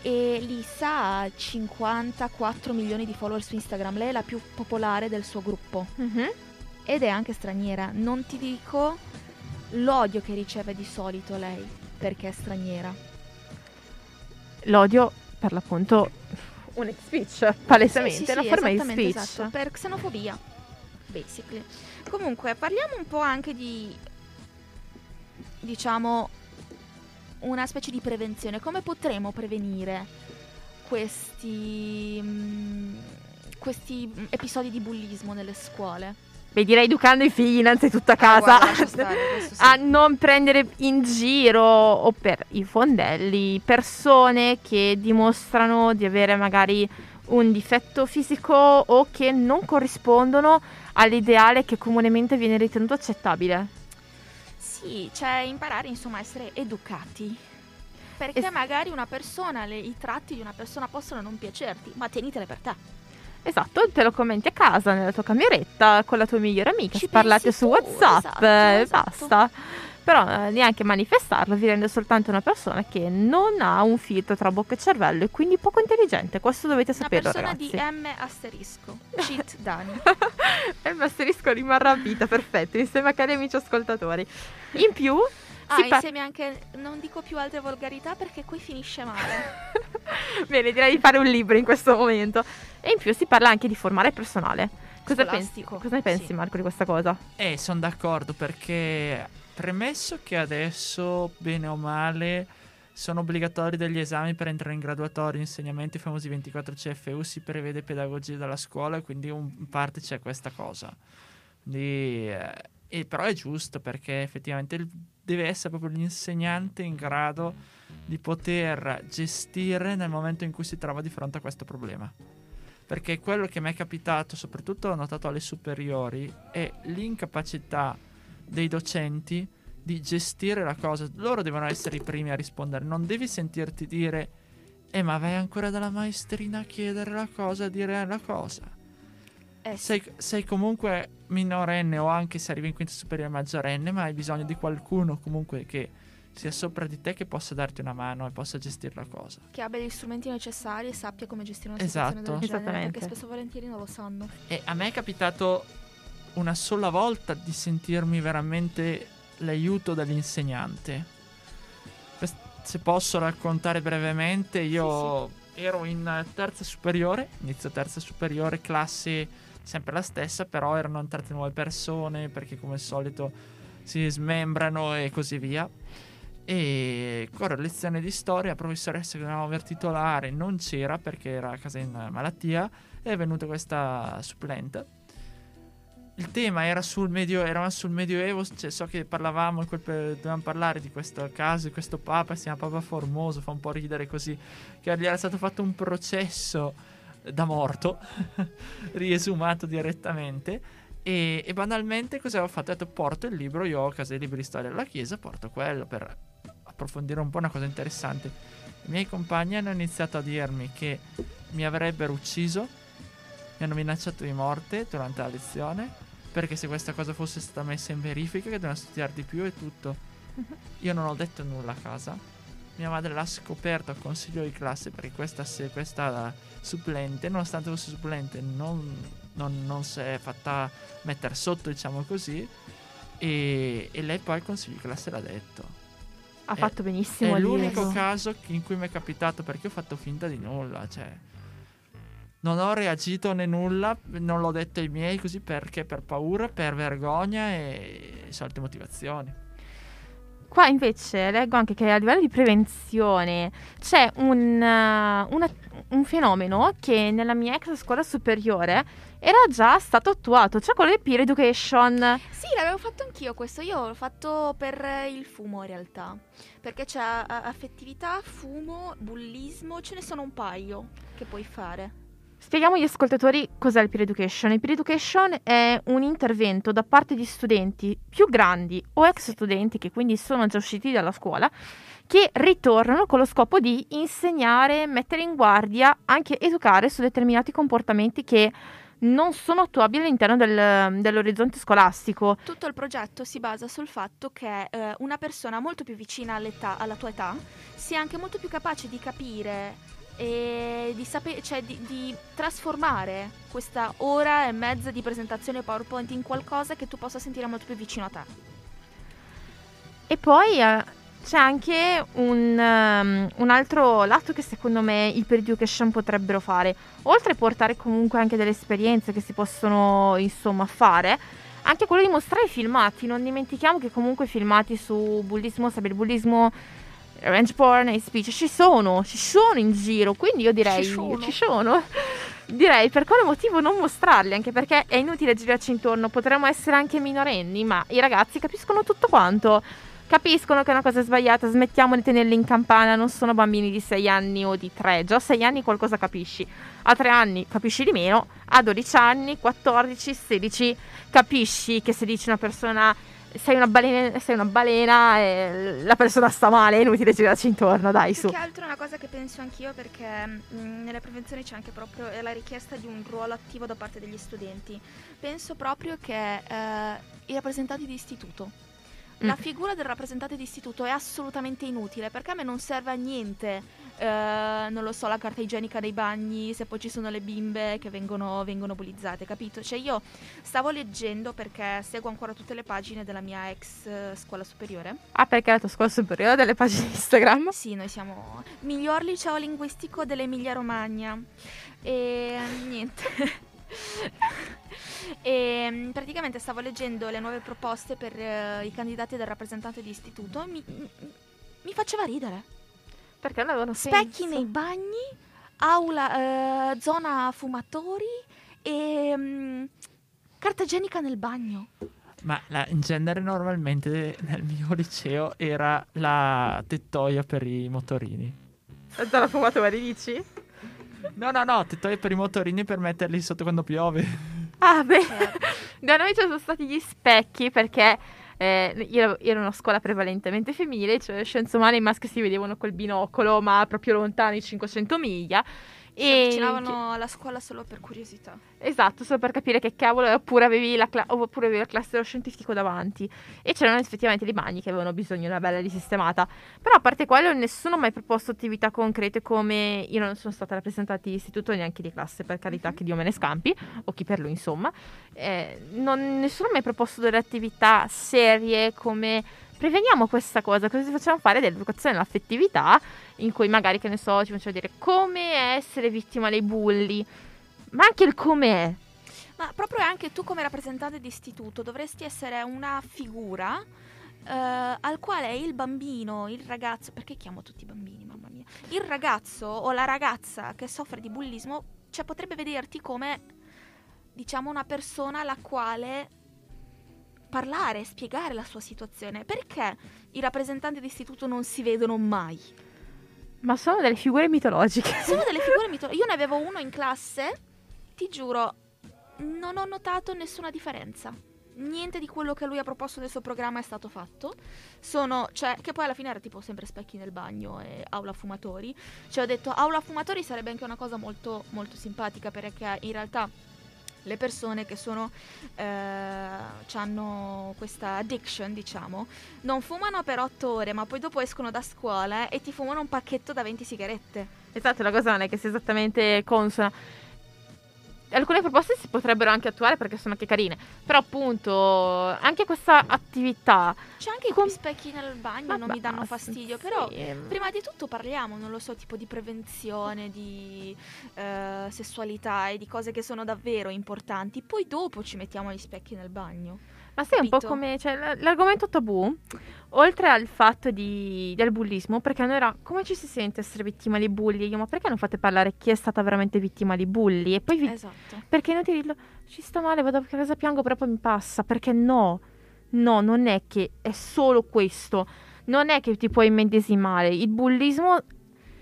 E Lisa ha 54 milioni di follower su Instagram, lei è la più popolare del suo gruppo Mhm. ed è anche straniera. Non ti dico l'odio che riceve di solito lei perché è straniera. L'odio, per l'appunto, un hate speech, palesemente, Sì, sì, una sì, forma di esattamente, speech. esatto, per xenofobia, basically. Comunque, parliamo un po' anche di, diciamo, una specie di prevenzione. Come potremo prevenire questi, mm, questi episodi di bullismo nelle scuole? Beh, direi educando i figli innanzitutto a Ah, casa guarda, lascia stare, sì. [LAUGHS] a non prendere in giro o per i fondelli persone che dimostrano di avere magari un difetto fisico o che non corrispondono all'ideale che comunemente viene ritenuto accettabile. Sì, cioè imparare insomma a essere educati. Perché Es- magari una persona, le- i tratti di una persona possono non piacerti, ma tenitele per te. Esatto, te lo commenti a casa nella tua cameretta con la tua migliore amica, Ci parlate su tu, WhatsApp esatto, e esatto. basta. Però eh, neanche manifestarlo vi rende soltanto una persona che non ha un filtro tra bocca e cervello e quindi poco intelligente. Questo dovete Una saperlo, persona ragazzi. di M asterisco. Cheat [LAUGHS] Dani. il asterisco rimarrà a vita, perfetto, insieme a cari amici ascoltatori. In più, Ah, pa- insieme anche. Non dico più altre volgarità perché qui finisce male. [LAUGHS] Bene, direi di fare un libro in questo momento. E in più si parla anche di formare personale. Cosa, pensi, cosa ne pensi, sì. Marco, di questa cosa? Eh, sono d'accordo perché premesso che adesso, bene o male, sono obbligatori degli esami per entrare in graduatorio, insegnamenti, i famosi 24 CFU, si prevede pedagogia dalla scuola quindi in parte c'è questa cosa. Quindi, eh, però è giusto perché effettivamente deve essere proprio l'insegnante in grado di poter gestire nel momento in cui si trova di fronte a questo problema. Perché quello che mi è capitato, soprattutto ho notato alle superiori, è l'incapacità dei docenti di gestire la cosa. Loro devono essere i primi a rispondere. Non devi sentirti dire, eh ma vai ancora dalla maestrina a chiedere la cosa, a dire la cosa. Eh. Sei, sei comunque minorenne o anche se arrivi in quinta superiore maggiorenne, ma hai bisogno di qualcuno comunque che sia sopra di te che possa darti una mano e possa gestire la cosa. Che abbia gli strumenti necessari e sappia come gestire una Esatto. situazione del genere. Esattamente. Perché spesso e volentieri non lo sanno. E a me è capitato una sola volta di sentirmi veramente l'aiuto dell'insegnante. Se posso raccontare brevemente, io ero in terza superiore, inizio terza superiore, classe sempre la stessa, però erano entrate nuove persone perché come al solito si smembrano e così via. E corro lezione di storia, professoressa che dovevamo aver titolare non c'era perché era a casa in malattia è venuta questa supplente. Il tema era sul medio, eravamo sul medioevo, cioè, so che parlavamo, dovevamo parlare di questo caso, di questo papa, si chiama Papa Formoso, fa un po' ridere così, che gli era stato fatto un processo da morto, [LAUGHS] riesumato direttamente, e, e banalmente cosa ho fatto? Ho detto porto il libro, io ho casa i libri di storia della chiesa, porto quello per approfondire un po' una cosa interessante. I miei compagni hanno iniziato a dirmi che mi avrebbero ucciso, mi hanno minacciato di morte durante la lezione, perché se questa cosa fosse stata messa in verifica, che dovevano studiare di più e tutto. [LAUGHS] Io non ho detto nulla a casa. Mia madre l'ha scoperto a consiglio di classe perché questa, se, questa supplente, nonostante fosse supplente, non, non- non si è fatta mettere sotto, diciamo così. E, e lei poi al consiglio di classe l'ha detto. Ha È- fatto benissimo È l'unico caso in cui mi è capitato perché ho fatto finta di nulla. Cioè, non ho reagito né nulla, non l'ho detto ai miei così perché per paura, per vergogna e solite motivazioni. Qua invece leggo anche che a livello di prevenzione c'è un, uh, una- un fenomeno che nella mia ex scuola superiore era già stato attuato, cioè quello di peer education. Sì, l'avevo fatto anch'io questo. Io l'ho fatto per il fumo in realtà. Perché c'è affettività, fumo, bullismo, ce ne sono un paio che puoi fare. Spieghiamo agli ascoltatori cos'è il peer education. Il peer education è un intervento da parte di studenti più grandi o ex studenti che quindi sono già usciti dalla scuola che ritornano con lo scopo di insegnare, mettere in guardia, anche educare su determinati comportamenti che non sono attuabili all'interno del- dell'orizzonte scolastico. Tutto il progetto si basa sul fatto che eh, una persona molto più vicina all'età- alla tua età sia anche molto più capace di capire e di, sape- cioè di, di trasformare questa ora e mezza di presentazione PowerPoint in qualcosa che tu possa sentire molto più vicino a te. E poi eh, c'è anche un, um, un altro lato che secondo me i per education potrebbero fare. Oltre a portare comunque anche delle esperienze che si possono insomma fare, anche quello di mostrare i filmati. Non dimentichiamo che comunque i filmati su bullismo, cyberbullismo, revenge porn e speech ci sono, ci sono in giro. Quindi io direi Ci sono. ci sono. Direi per quale motivo non mostrarli? Anche perché è inutile girarci intorno, potremmo essere anche minorenni, ma i ragazzi capiscono tutto quanto. Capiscono che è una cosa sbagliata, smettiamo di tenerli in campana, non sono bambini di 6 anni o di 3, già a 6 anni qualcosa capisci, a 3 anni capisci di meno, a 12 anni, 14, 16 capisci che se dici una persona sei una balena, sei una balena e la persona sta male, è inutile girarci intorno, dai Più su. che altro è una cosa che penso anch'io perché mh, nelle prevenzioni c'è anche proprio la richiesta di un ruolo attivo da parte degli studenti. Penso proprio che eh, i rappresentanti di istituto, la Mm. figura del rappresentante di istituto è assolutamente inutile perché a me non serve a niente, eh, non lo so, la carta igienica dei bagni, se poi ci sono le bimbe che vengono, vengono bullizzate, capito? Cioè io stavo leggendo perché seguo ancora tutte le pagine della mia ex eh, scuola superiore. Ah, perché la tua scuola superiore ha delle pagine Instagram? Sì, noi siamo miglior liceo linguistico dell'Emilia Romagna. E niente. [LAUGHS] e mm, praticamente stavo leggendo le nuove proposte per eh, i candidati del rappresentante di istituto. Mi, mi- mi faceva ridere. Perché non avevano Specchi senso. nei bagni, aula, eh, zona fumatori e mm, carta igienica nel bagno. Ma la- in genere normalmente nel mio liceo era la tettoia per i motorini. La fumatura, dici? No, no, no, tettoia per i motorini per metterli sotto quando piove. Ah, beh, Certo. [LAUGHS] da noi ci sono stati gli specchi perché eh, io ero- una scuola prevalentemente femminile, cioè scienze umane i maschi si vedevano col binocolo, ma proprio lontani 500 miglia. E avvicinavano alla scuola solo per curiosità. Esatto, solo per capire che cavolo, oppure avevi la, cla- oppure avevi la classe dello scientifico davanti. E c'erano effettivamente dei bagni che avevano bisogno di una bella risistemata. Però a parte quello, nessuno ha mai proposto attività concrete come io non sono stata rappresentata di istituto neanche di classe, per carità, Mhm. che Dio me ne scampi, o chi per lui, insomma. Eh, non- nessuno ha mai proposto delle attività serie come preveniamo questa cosa, cosa ci facciamo fare dell'educazione all'affettività, in cui magari, che ne so, ci facciamo dire come essere vittima dei bulli. Ma anche il come è. Ma proprio anche tu come rappresentante di istituto dovresti essere una figura eh, al quale il bambino, il ragazzo, perché chiamo tutti i bambini, mamma mia, il ragazzo o la ragazza che soffre di bullismo, cioè potrebbe vederti come, diciamo, una persona alla quale parlare, spiegare la sua situazione. Perché i rappresentanti di istituto non si vedono mai? Ma sono delle figure mitologiche. [LAUGHS] Sono delle figure mitologiche. Io ne avevo uno in classe, ti giuro, non ho notato nessuna differenza. Niente di quello che lui ha proposto nel suo programma è stato fatto. Sono, cioè, che poi alla fine era tipo sempre specchi nel bagno e aula fumatori. Cioè, ho detto, aula fumatori sarebbe anche una cosa molto, molto simpatica perché in realtà le persone che sono, eh, hanno questa addiction, diciamo, non fumano per otto ore, ma poi dopo escono da scuola e ti fumano un pacchetto da 20 sigarette. Esatto, la cosa non è che sia esattamente consona. Alcune proposte si potrebbero anche attuare perché sono anche carine. Però appunto, anche questa attività... C'è anche Com- i specchi nel bagno, Ma non mi danno basta, fastidio, sì. però prima di tutto parliamo, non lo so, tipo di prevenzione, di eh, sessualità e di cose che sono davvero importanti, poi dopo ci mettiamo gli specchi nel bagno. Ma sai un po' come... Cioè, l- l'argomento tabù, oltre al fatto di, del bullismo, perché non era... Come ci si sente essere vittima di bulli? Io, ma perché non fate parlare chi è stata veramente vittima di bulli? E poi vi Esatto. Perché è inutile dirlo, ci sta male, vado a casa piango, però poi mi passa. Perché no, no, non è che è solo questo. Non è che ti puoi immedesimare. Il bullismo,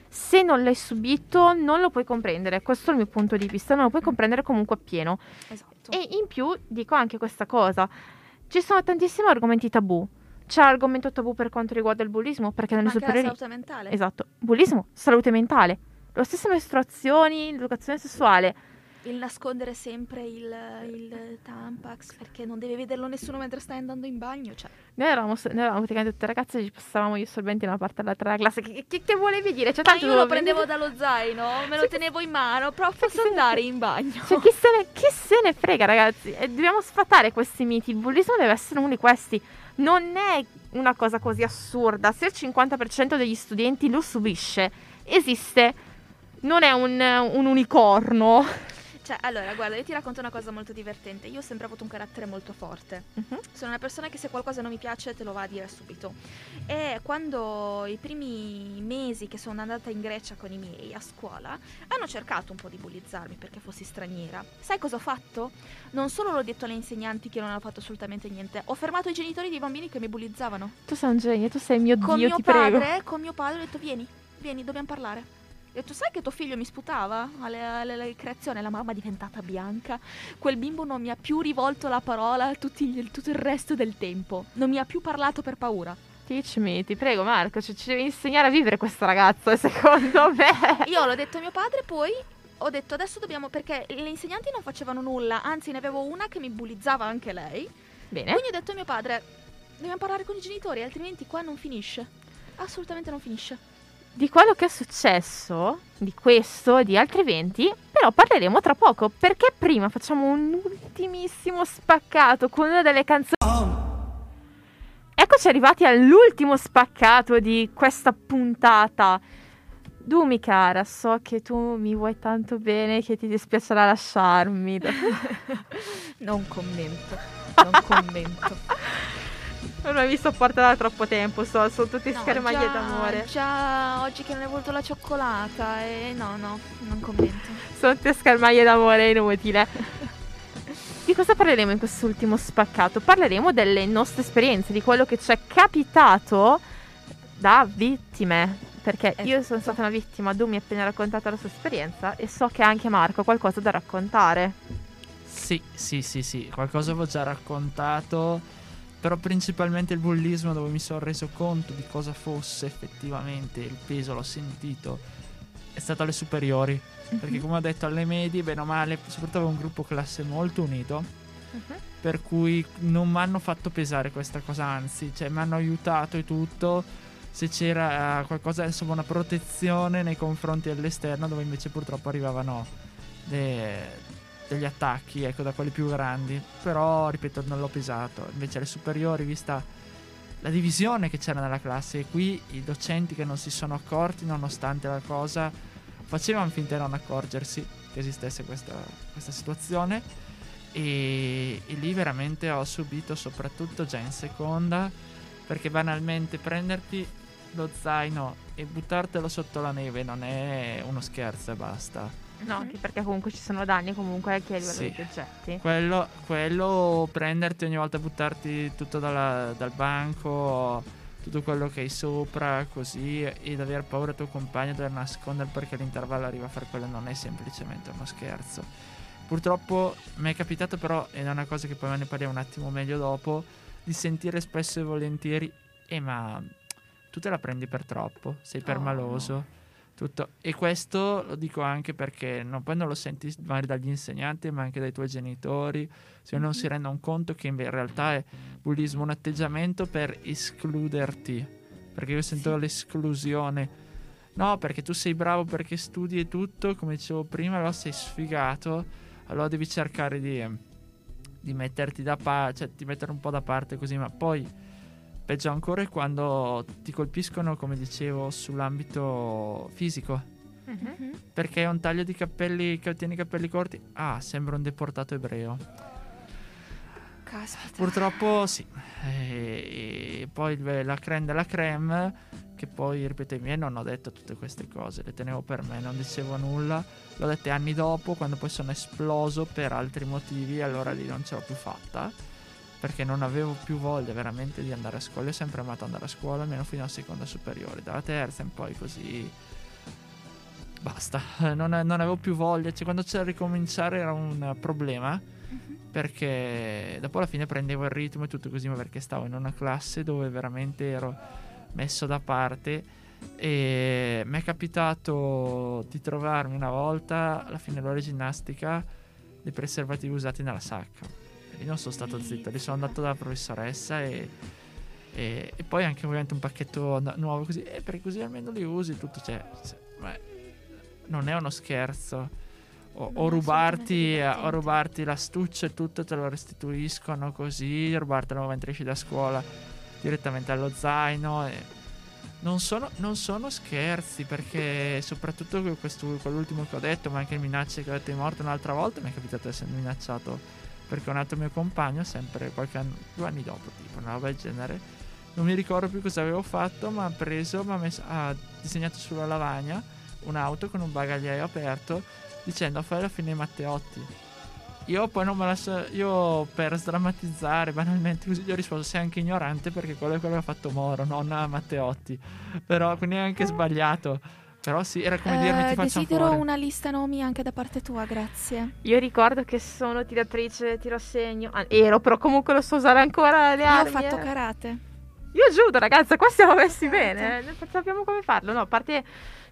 se non l'hai subito, non lo puoi comprendere. Questo è il mio punto di vista, non lo puoi comprendere comunque appieno. Esatto. E in più dico anche questa cosa. Ci sono tantissimi argomenti tabù. C'è l'argomento tabù per quanto riguarda il bullismo, perché nelle anche la superiori... salute mentale. Esatto, bullismo, salute mentale. Lo stesso mestruazioni, l'educazione sessuale. Il nascondere sempre il, il Tampax perché non deve vederlo nessuno mentre stai andando in bagno. Cioè. Noi eravamo, noi eravamo praticamente tutte ragazze, ci passavamo gli assorbenti da una parte all'altra della classe. Che, che, che volevi dire? Cioè, Ma tanto io lo prendevo venire- dallo zaino, me lo tenevo in mano, però posso andare in bagno. Cioè, chi se, ne, chi se ne frega, ragazzi? E dobbiamo sfatare questi miti. Il bullismo deve essere uno di questi. Non è una cosa così assurda. Se il 50% degli studenti lo subisce, esiste. Non è un, un unicorno. Cioè, allora, guarda, io ti racconto una cosa molto divertente. Io ho sempre avuto un carattere molto forte. Mhm. Sono una persona che se qualcosa non mi piace te lo va a dire subito. E quando i primi mesi che sono andata in Grecia con i miei a scuola, hanno cercato un po' di bullizzarmi perché fossi straniera. Sai cosa ho fatto? Non solo l'ho detto alle insegnanti che non hanno fatto assolutamente niente, ho fermato i genitori dei bambini che mi bullizzavano. Tu sei un genio, tu sei mio Con Dio, mio ti prego. padre, con mio padre ho detto vieni, vieni, dobbiamo parlare. Ho detto, sai che tuo figlio mi sputava alle, alle- alle creazioni? La mamma è diventata bianca. Quel bimbo non mi ha più rivolto la parola tutti tutto il resto del tempo. Non mi ha più parlato per paura. Teach me, ti prego, Marco. Cioè, ci devi insegnare a vivere questo ragazzo, secondo [LAUGHS] me. Io l'ho detto a mio padre, poi ho detto adesso dobbiamo... Perché le insegnanti non facevano nulla, anzi ne avevo una che mi bullizzava anche lei. Bene. Quindi ho detto a mio padre, dobbiamo parlare con i genitori, altrimenti qua non finisce. Assolutamente non finisce. Di quello che è successo, di questo e di altri eventi, però parleremo tra poco, perché prima facciamo un ultimissimo spaccato con una delle canzoni. Eccoci arrivati all'ultimo spaccato di questa puntata. Dumi cara, so che tu mi vuoi tanto bene che ti dispiacerà lasciarmi. [LAUGHS] [LAUGHS] Non commento, non commento. [LAUGHS] Non mi sopporta da troppo tempo, so, sono tutti No, schermaglie già- d'amore. Già oggi che non hai voluto la cioccolata e no, no, non commento. Sono tutte schermaglie d'amore inutile. [LAUGHS] Di cosa parleremo in quest'ultimo spaccato? Parleremo delle nostre esperienze, di quello che ci è capitato da vittime. Perché io sono stata una vittima, Tu mi hai appena raccontato la sua esperienza e so che anche Marco ha qualcosa da raccontare. Sì, sì, sì, sì, qualcosa avevo già raccontato, però principalmente il bullismo dove mi sono reso conto di cosa fosse effettivamente, il peso l'ho sentito, è stato alle superiori, perché come ho detto alle medie, bene o male, soprattutto avevo un gruppo classe molto unito, per cui non mi hanno fatto pesare questa cosa, anzi, cioè mi hanno aiutato e tutto. Se c'era eh, qualcosa, insomma, una protezione nei confronti dell'esterno, dove invece purtroppo arrivavano de- degli attacchi, ecco, da quelli più grandi. Però, ripeto, non l'ho pesato. Invece alle superiori, vista la divisione che c'era nella classe, e qui i docenti che non si sono accorti, nonostante la cosa, facevano finta di non accorgersi che esistesse questa, questa situazione. E, e lì veramente ho subito, soprattutto già in seconda, perché banalmente prenderti lo zaino e buttartelo sotto la neve non è uno scherzo e basta. No, anche perché comunque ci sono danni comunque anche a livello Sì. di oggetti. Quello, quello prenderti ogni volta buttarti tutto dalla- dal banco, tutto quello che hai sopra, così, ed aver paura del tuo compagno, dover nascondere perché l'intervallo arriva a fare quello non è semplicemente uno scherzo. Purtroppo mi è capitato però, ed è una cosa che poi ne parliamo un attimo meglio dopo, di sentire spesso e volentieri, eh ma tu te la prendi per troppo, sei Oh, permaloso. Tutto. E questo lo dico anche perché non, poi non lo senti magari dagli insegnanti, ma anche dai tuoi genitori, se non si rendono conto che in realtà è bullismo un atteggiamento per escluderti. Perché io sento Sì. l'esclusione. No, perché tu sei bravo perché studi e tutto, come dicevo prima, allora sei sfigato, allora devi cercare di, di metterti da parte, cioè di mettere un po' da parte così, ma poi peggio ancora è quando ti colpiscono, come dicevo, sull'ambito fisico. Mhm. Perché un taglio di capelli, che tieni i capelli corti, ah, sembra un deportato ebreo. Caspita. Purtroppo sì. E, e poi la creme della creme, che poi, ripeto, i miei non ho detto tutte queste cose, le tenevo per me, non dicevo nulla. L'ho dette anni dopo, quando poi sono esploso per altri motivi, allora lì non ce l'ho più fatta. Perché non avevo più voglia veramente di andare a scuola. Io ho sempre amato andare a scuola, almeno fino alla seconda superiore. Dalla terza in poi così. Basta, [LAUGHS] non, non avevo più voglia. Cioè, quando c'era ricominciare era un problema perché dopo alla fine prendevo il ritmo e tutto così, ma perché stavo in una classe dove veramente ero messo da parte E mi è capitato di trovarmi una volta alla fine dell'ora di ginnastica dei preservativi usati nella sacca. Lì non sono stato zitto, li sono andato dalla professoressa e, e, e poi anche ovviamente un pacchetto nu- nuovo così, e perché così almeno li usi tutto. Cioè, se- beh, non è uno scherzo. O, o rubarti, assolutamente o rubarti l'astuccio e tutto te lo restituiscono così, rubartelo mentre esci da scuola direttamente allo zaino. E non, sono, non sono scherzi perché soprattutto con questo, quell'ultimo che ho detto, ma anche le minacce che ho detto di morte un'altra volta, mi è capitato di essere minacciato perché un altro mio compagno, sempre qualche anno, due anni dopo, tipo una roba del genere, non mi ricordo più cosa avevo fatto, ma ha preso, messo- ha disegnato sulla lavagna un'auto con un bagagliaio aperto dicendo fai la fine ai Matteotti. Io poi non me la so, io per sdrammatizzare banalmente così gli ho risposto sei anche ignorante perché quello è quello che ha fatto Moro, non a Matteotti. Però quindi è anche sbagliato. Però sì, era come dirmi Eh, ti faccio desidero fuori. una lista nomi anche da parte tua, grazie. Io ricordo che sono tiratrice tirosegno. Ah, ero, però comunque lo so usare ancora le Io armi. ho fatto eh. karate. Io giudo, ragazza, qua siamo messi Karate. bene. eh. Sappiamo come farlo. No, a parte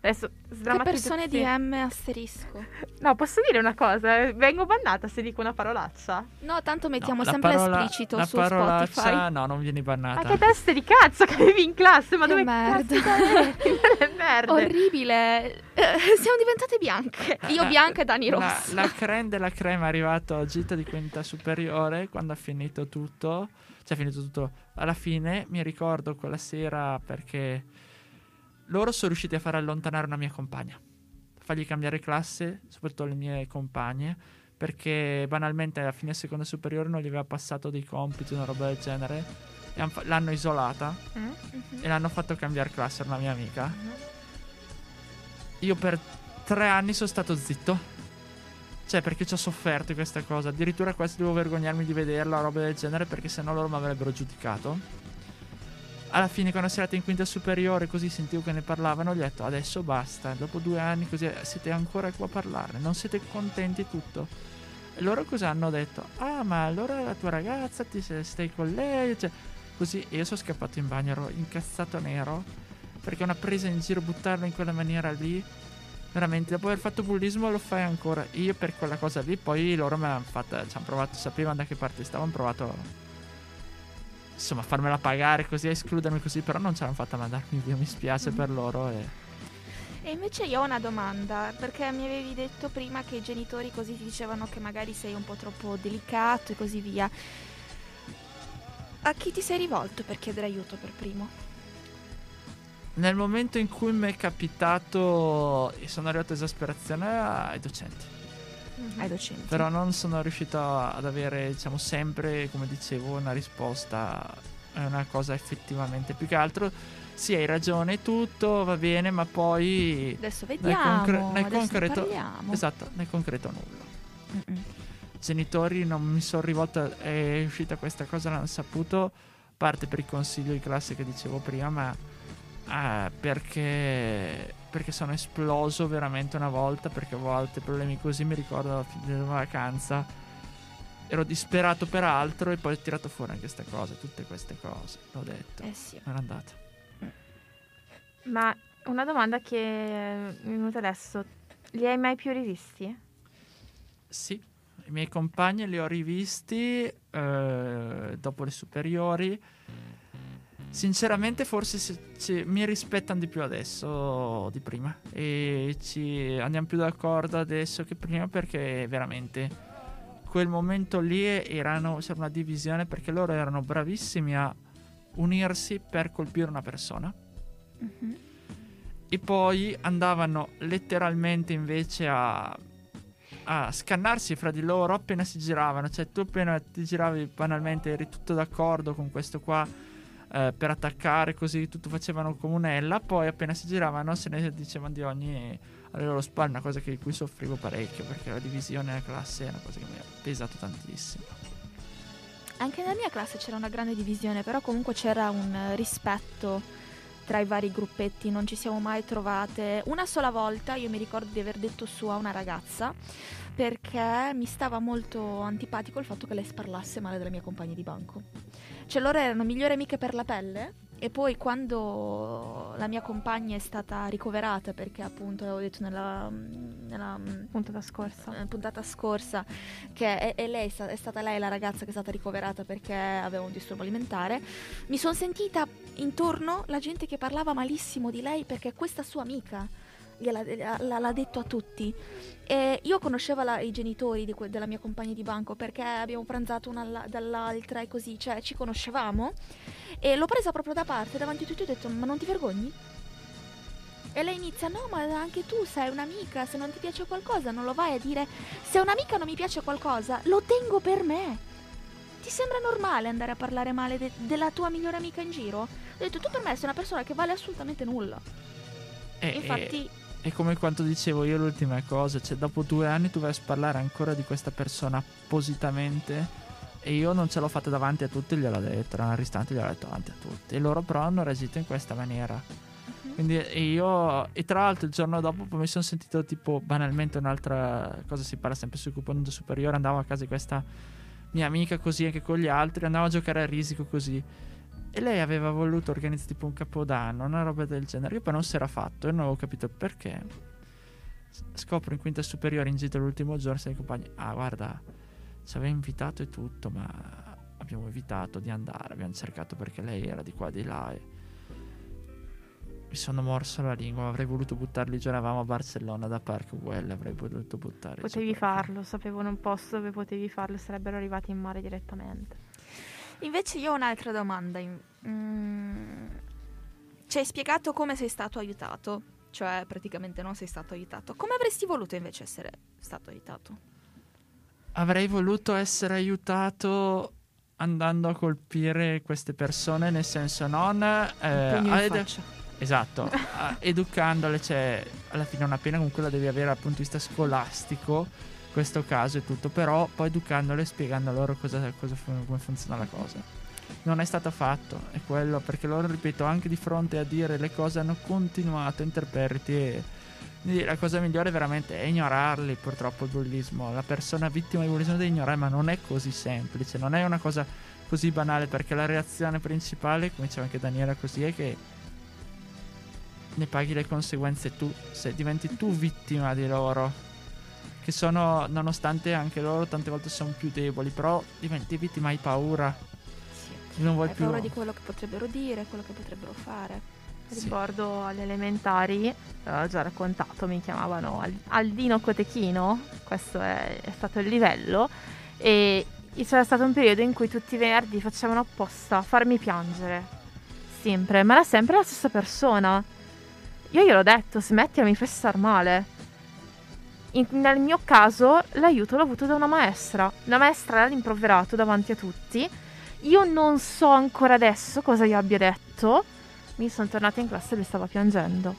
adesso Che sdrammatizzazione. persone di M asterisco. No, posso dire una cosa? Vengo bannata se dico una parolaccia. No, tanto No, mettiamo la sempre parola- esplicito la su parolaccia, Spotify. no, non vieni Ma bannata. che teste di cazzo che avevi in classe? Ma Che dove merda. cazzo? [LAUGHS] Che merda. Orribile. Eh, siamo diventate bianche. Io La- bianca e Dani La, rossa. la creme della crema è arrivato a gita di quinta superiore quando ha finito tutto. Cioè, ha finito tutto. Alla fine mi ricordo quella sera perché loro sono riusciti a far allontanare una mia compagna. Fargli cambiare classe, soprattutto le mie compagne. Perché banalmente alla fine seconda superiore non gli aveva passato dei compiti, una roba del genere. E l'hanno isolata Mm? Mhm. e l'hanno fatto cambiare classe, era una mia amica. Io per tre anni sono stato zitto. Cioè, perché ci ho sofferto di questa cosa. Addirittura quasi devo vergognarmi di vederla, roba del genere, perché sennò loro mi avrebbero giudicato. Alla fine, quando si è arrivata in quinta superiore, così sentivo che ne parlavano, gli ho detto adesso basta. Dopo due anni, così eh, siete ancora qua a parlarne. Non siete contenti tutto. E loro cosa hanno detto? Ah, ma allora la tua ragazza, ti stai con lei? Cioè, così e io sono scappato in bagno, ero incazzato nero. Perché una presa in giro, buttarlo in quella maniera lì. Veramente, dopo aver fatto bullismo lo fai ancora. Io per quella cosa lì, poi loro me l'hanno fatta. Ci hanno provato, sapevano da che parte stavo, hanno provato. Insomma, farmela pagare così, escludermi così, però non ce l'hanno fatta mandarmi via. Mi spiace Mm. per loro. E... E invece io ho una domanda, perché mi avevi detto prima che i genitori così ti dicevano che magari sei un po' troppo delicato e così via. A chi ti sei rivolto per chiedere aiuto per primo? Nel momento in cui mi è capitato e sono arrivato a esasperazione ai docenti. Ai docenti. Però non sono riuscito ad avere, diciamo, sempre, come dicevo, una risposta a una cosa effettivamente. Più che altro, sì, hai ragione, tutto va bene, ma poi. Adesso nel vediamo, concre- nel adesso concreto- parliamo. Esatto, nel concreto nulla. Mm-mm. Genitori non mi sono rivolta, è uscita questa cosa, l'hanno saputo, parte per il consiglio di classe che dicevo prima, ma ah, perché, perché sono esploso veramente una volta, perché avevo altri problemi così, mi ricordo alla fine della vacanza, ero disperato per altro e poi ho tirato fuori anche questa cosa, tutte queste cose, l'ho detto, Eh sì. era andata. Ma una domanda che mi è venuta adesso. Li hai mai più rivisti? Sì, i miei compagni li ho rivisti eh, dopo le superiori. Sinceramente, forse si- ci- mi rispettano di più adesso di prima. E ci andiamo più d'accordo adesso che prima perché veramente quel momento lì erano, c'era una divisione perché loro erano bravissimi a unirsi per colpire una persona Mhm. e poi andavano letteralmente invece a, a scannarsi fra di loro appena si giravano. Cioè, tu appena ti giravi banalmente eri tutto d'accordo con questo qua eh, per attaccare, così tutto facevano comunella. Poi appena si giravano se ne dicevano di ogni alle loro spalle, una cosa di cui soffrivo parecchio perché la divisione nella classe è una cosa che mi ha pesato tantissimo. Anche nella mia classe c'era una grande divisione, però comunque c'era un rispetto tra i vari gruppetti, non ci siamo mai trovate. Una sola volta io mi ricordo di aver detto su a una ragazza perché mi stava molto antipatico il fatto che lei sparlasse male della mia compagna di banco. Cioè loro erano migliori amiche per la pelle e poi quando la mia compagna è stata ricoverata, perché appunto avevo detto nella, nella puntata scorsa, eh, puntata scorsa che è, è, lei, è stata lei la ragazza che è stata ricoverata perché aveva un disturbo alimentare, mi sono sentita intorno la gente che parlava malissimo di lei perché questa sua amica l'ha detto a tutti. E io conoscevo la, i genitori que- della mia compagna di banco perché abbiamo pranzato una dall'altra e così, cioè ci conoscevamo. E l'ho presa proprio da parte davanti a tutti ho detto: Ma non ti vergogni? E lei inizia: No, ma anche tu sei un'amica. Se non ti piace qualcosa, non lo vai a dire. Se un'amica non mi piace qualcosa, lo tengo per me. Ti sembra normale andare a parlare male de- della tua migliore amica in giro? Ho detto: Tu per me sei una persona che vale assolutamente nulla. E, Infatti. E è come quanto dicevo io l'ultima cosa, cioè dopo due anni tu vai a parlare ancora di questa persona appositamente e io non ce l'ho fatta davanti a tutti, gliel'ho detto, era un ristorante gliel'ho detto davanti a tutti e loro però hanno reagito in questa maniera. Uh-huh. Quindi io, e tra l'altro il giorno dopo mi sono sentito tipo banalmente un'altra cosa, si parla sempre sul coupon superiore, andavo a casa di questa mia amica così anche con gli altri, andavo a giocare a risico così e lei aveva voluto organizzare tipo un capodanno, una roba del genere. Io poi non si era fatto e non avevo capito perché. Scopro in quinta superiore in gita l'ultimo giorno, sei compagni. Ah, guarda, ci aveva invitato e tutto, ma abbiamo evitato di andare. Abbiamo cercato perché lei era di qua e di là. E mi sono morso la lingua. Avrei voluto buttarli giù. Eravamo a Barcellona da Park Well. Avrei voluto buttare Potevi farlo, sapevano un posto dove potevi farlo. Sarebbero arrivati in mare direttamente. Invece io ho un'altra domanda. Mm, ci hai spiegato come sei stato aiutato, cioè praticamente non sei stato aiutato. Come avresti voluto invece essere stato aiutato? Avrei voluto essere aiutato andando a colpire queste persone, nel senso non... Eh, ed- esatto, educandole, cioè alla fine una pena comunque la devi avere dal punto di vista scolastico questo caso e tutto, però poi educandole e spiegando loro cosa, cosa, come funziona la cosa. Non è stato fatto, è quello, perché loro, ripeto, anche di fronte a dire le cose hanno continuato interpreti e la cosa migliore veramente è ignorarli, purtroppo il bullismo. La persona vittima di bullismo deve ignorare, ma non è così semplice, non è una cosa così banale, perché la reazione principale, come diceva anche Daniela così, è che ne paghi le conseguenze tu, se diventi tu vittima di loro che sono, nonostante anche loro tante volte sono più deboli, però diventi hai paura. Sì, non vuoi hai più... paura di quello che potrebbero dire, quello che potrebbero fare. Sì. Ricordo alle elementari, ho già raccontato, mi chiamavano Aldino Cotechino, questo è, è stato il livello, e c'era stato un periodo in cui tutti i venerdì facevano apposta farmi piangere, sempre, ma era sempre la stessa persona. Io gliel'ho detto, smettila, mi fai star male in, nel mio caso l'aiuto l'ho avuto da una maestra. La maestra l'ha rimproverato davanti a tutti. Io non so ancora adesso cosa gli abbia detto. Mi sono tornata in classe e lui stava piangendo.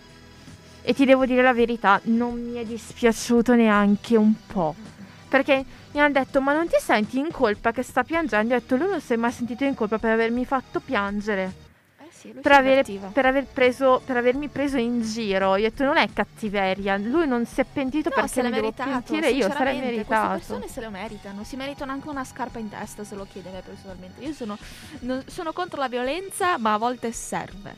E ti devo dire la verità, non mi è dispiaciuto neanche un po'. Perché mi hanno detto, ma non ti senti in colpa che sta piangendo? Ho detto, lui non si è mai sentito in colpa per avermi fatto piangere sì, per, avere, per, aver preso, per avermi preso in giro. Io ho detto non è cattiveria, lui non si è pentito no, perché mi devo pentire io, sarei meritato. Queste persone se lo meritano, si meritano anche una scarpa in testa se lo chiede me personalmente. Io sono, non, sono contro la violenza, ma a volte serve.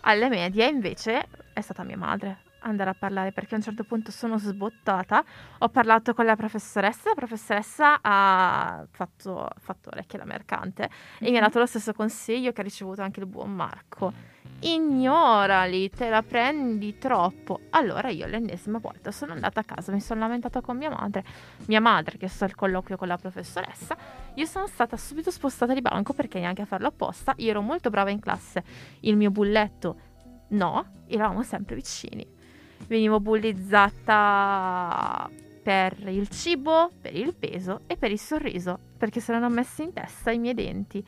Alle medie invece è stata mia madre andare a parlare perché a un certo punto sono sbottata. Ho parlato con la professoressa, la professoressa ha fatto, fatto orecchie da mercante mm-hmm. e mi ha mhm. dato lo stesso consiglio che ha ricevuto anche il buon Marco. Ignorali, te la prendi troppo. Allora io l'ennesima volta sono andata a casa, mi sono lamentata con mia madre, mia madre che sta al colloquio con la professoressa. Io sono stata subito spostata di banco perché neanche a farlo apposta. Io ero molto brava in classe, il mio bulletto no, eravamo sempre vicini venivo bullizzata per il cibo, per il peso e per il sorriso, perché si erano messi in testa i miei denti.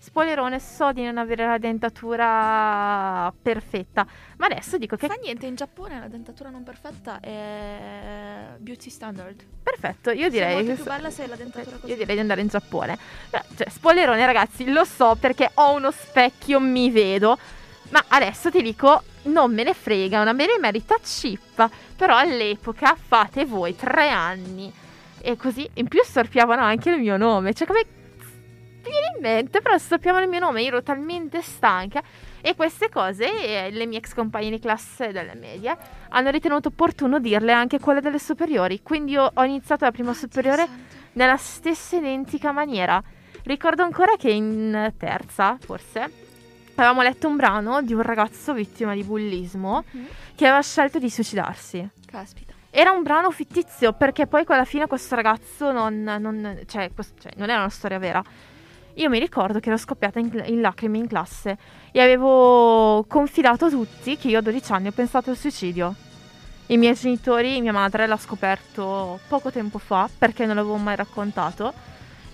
Spoilerone, so di non avere la dentatura perfetta, ma adesso dico che... Fa niente, in Giappone la dentatura non perfetta è beauty standard. Perfetto, io direi... Sei molto più bella se la dentatura così. Io direi di andare in Giappone. Cioè, spoilerone ragazzi, lo so perché ho uno specchio, mi vedo, ma adesso ti dico, non me ne frega, una benemerita chip. Però all'epoca fate voi tre anni. E così in più storpiavano anche il mio nome. Cioè, come viene in mente? Però storpiavano il mio nome. Io ero talmente stanca. E queste cose eh, le mie ex compagne di classe delle medie hanno ritenuto opportuno dirle anche quelle delle superiori. Quindi io ho iniziato la prima superiore nella stessa identica maniera. Ricordo ancora che in terza, forse, avevamo letto un brano di un ragazzo vittima di bullismo Mhm. che aveva scelto di suicidarsi. Caspita. Era un brano fittizio perché poi alla fine questo ragazzo non, non- cioè, quest- cioè, non era una storia vera. Io mi ricordo che ero scoppiata in, in lacrime in classe e avevo confidato a tutti che io a 12 anni ho pensato al suicidio. I miei genitori, mia madre l'ha scoperto poco tempo fa perché non l'avevo mai raccontato.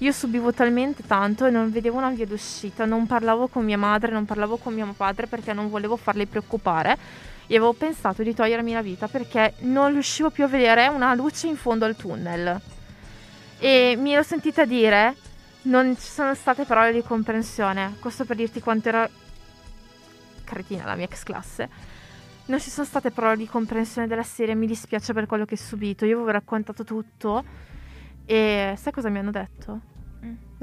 Io subivo talmente tanto e non vedevo una via d'uscita, non parlavo con mia madre, non parlavo con mio padre perché non volevo farli preoccupare e avevo pensato di togliermi la vita perché non riuscivo più a vedere una luce in fondo al tunnel. E mi ero sentita dire, non ci sono state parole di comprensione, questo per dirti quanto era cretina la mia ex classe. Non ci sono state parole di comprensione della serie, mi dispiace per quello che ho subito, io avevo raccontato tutto e sai cosa mi hanno detto?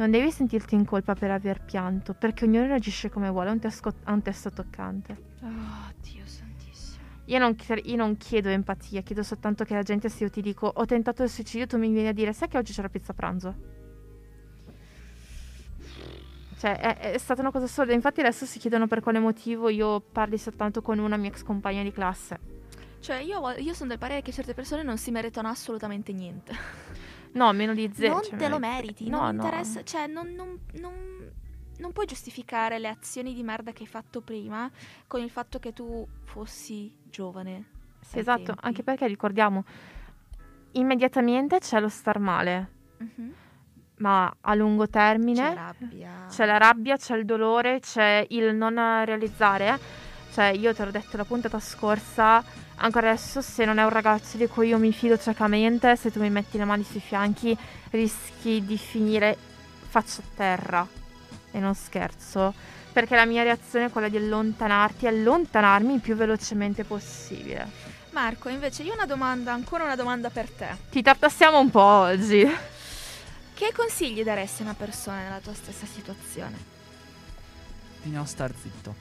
Non devi sentirti in colpa per aver pianto, perché ognuno reagisce come vuole, è un, testo- ha un testo toccante. Oh, Dio santissimo. Io non, io non chiedo empatia, chiedo soltanto che la gente, se io ti dico ho tentato il suicidio, tu mi vieni a dire sai che oggi c'era pizza a pranzo? Cioè, è, è stata una cosa assurda. Infatti adesso si chiedono per quale motivo io parli soltanto con una mia ex compagna di classe. Cioè, io, io sono del parere che certe persone non si meritano assolutamente niente. No, meno di zero. non cioè, te lo me- meriti, No, non no. interessa. Cioè, non, non- non- non puoi giustificare le azioni di merda che hai fatto prima con il fatto che tu fossi giovane. Sì, esatto, tempi. anche perché ricordiamo, immediatamente c'è lo star male, Mhm. ma a lungo termine C'è rabbia. c'è la rabbia, c'è il dolore, c'è il non realizzare. Cioè, io te l'ho detto la puntata scorsa, ancora adesso, se non è un ragazzo di cui io mi fido ciecamente, se tu mi metti le mani sui fianchi, rischi di finire faccia a terra. E non scherzo. Perché la mia reazione è quella di allontanarti, allontanarmi il più velocemente possibile. Marco, invece, io ho una domanda, ancora una domanda per te. Ti tartassiamo un po' oggi. Che consigli daresti a una persona nella tua stessa situazione? Di non star zitto.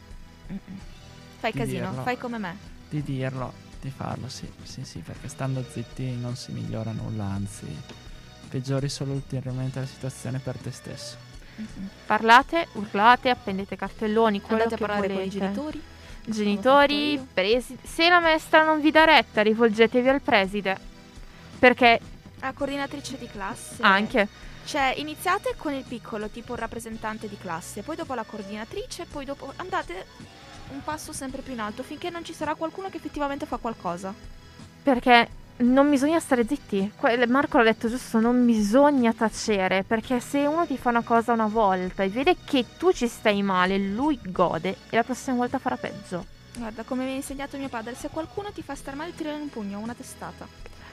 Fai Di casino, dirlo. fai come me. Di dirlo, di farlo, sì. Sì, sì, perché stando zitti non si migliora nulla, anzi peggiori solo ulteriormente la situazione per te stesso. Parlate, urlate, appendete cartelloni, quello Andate a parlare volete. con i genitori. Genitori, presi- se la maestra non vi dà retta, rivolgetevi al preside. Perché A coordinatrice di classe. anche Cioè, iniziate con il piccolo, tipo il rappresentante di classe, poi dopo la coordinatrice, poi dopo andate un passo sempre più in alto finché non ci sarà qualcuno che effettivamente fa qualcosa. perché non bisogna stare zitti. Marco l'ha detto giusto, non bisogna tacere, perché se uno ti fa una cosa una volta e vede che tu ci stai male, lui gode e la prossima volta farà peggio. Guarda, come mi ha insegnato mio padre, se qualcuno ti fa star male, tirare un pugno, una testata.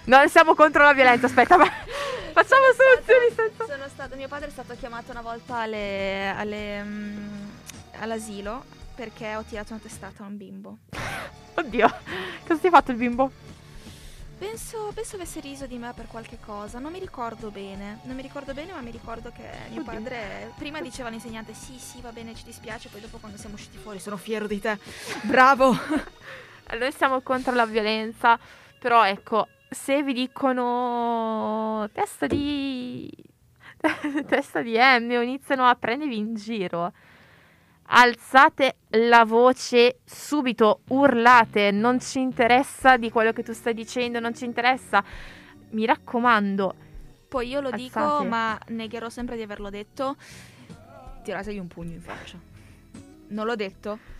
Non siamo contro la violenza, aspetta, ma [LAUGHS] facciamo soluzioni senza... Sono stato, mio padre è stato chiamato una volta alle, alle, mm, all'asilo perché ho tirato una testata a un bimbo. [GASPS] Oddio, cosa ti ha fatto il bimbo? Penso, penso avesse riso di me per qualche cosa, non mi ricordo bene. Non mi ricordo bene, ma mi ricordo che mio Oddio. padre prima diceva all'insegnante sì, sì, va bene, ci dispiace, poi dopo quando siamo usciti fuori sono fiero di te. [LAUGHS] Bravo! [LAUGHS] Noi siamo contro la violenza, però ecco, se vi dicono testa di [LAUGHS] testa di M o iniziano a prendervi in giro, alzate la voce subito, urlate, non ci interessa di quello che tu stai dicendo, non ci interessa. Mi raccomando, Poi io lo dico, Alzate. ma negherò sempre di averlo detto. Tirategli un pugno in faccia. Non l'ho detto.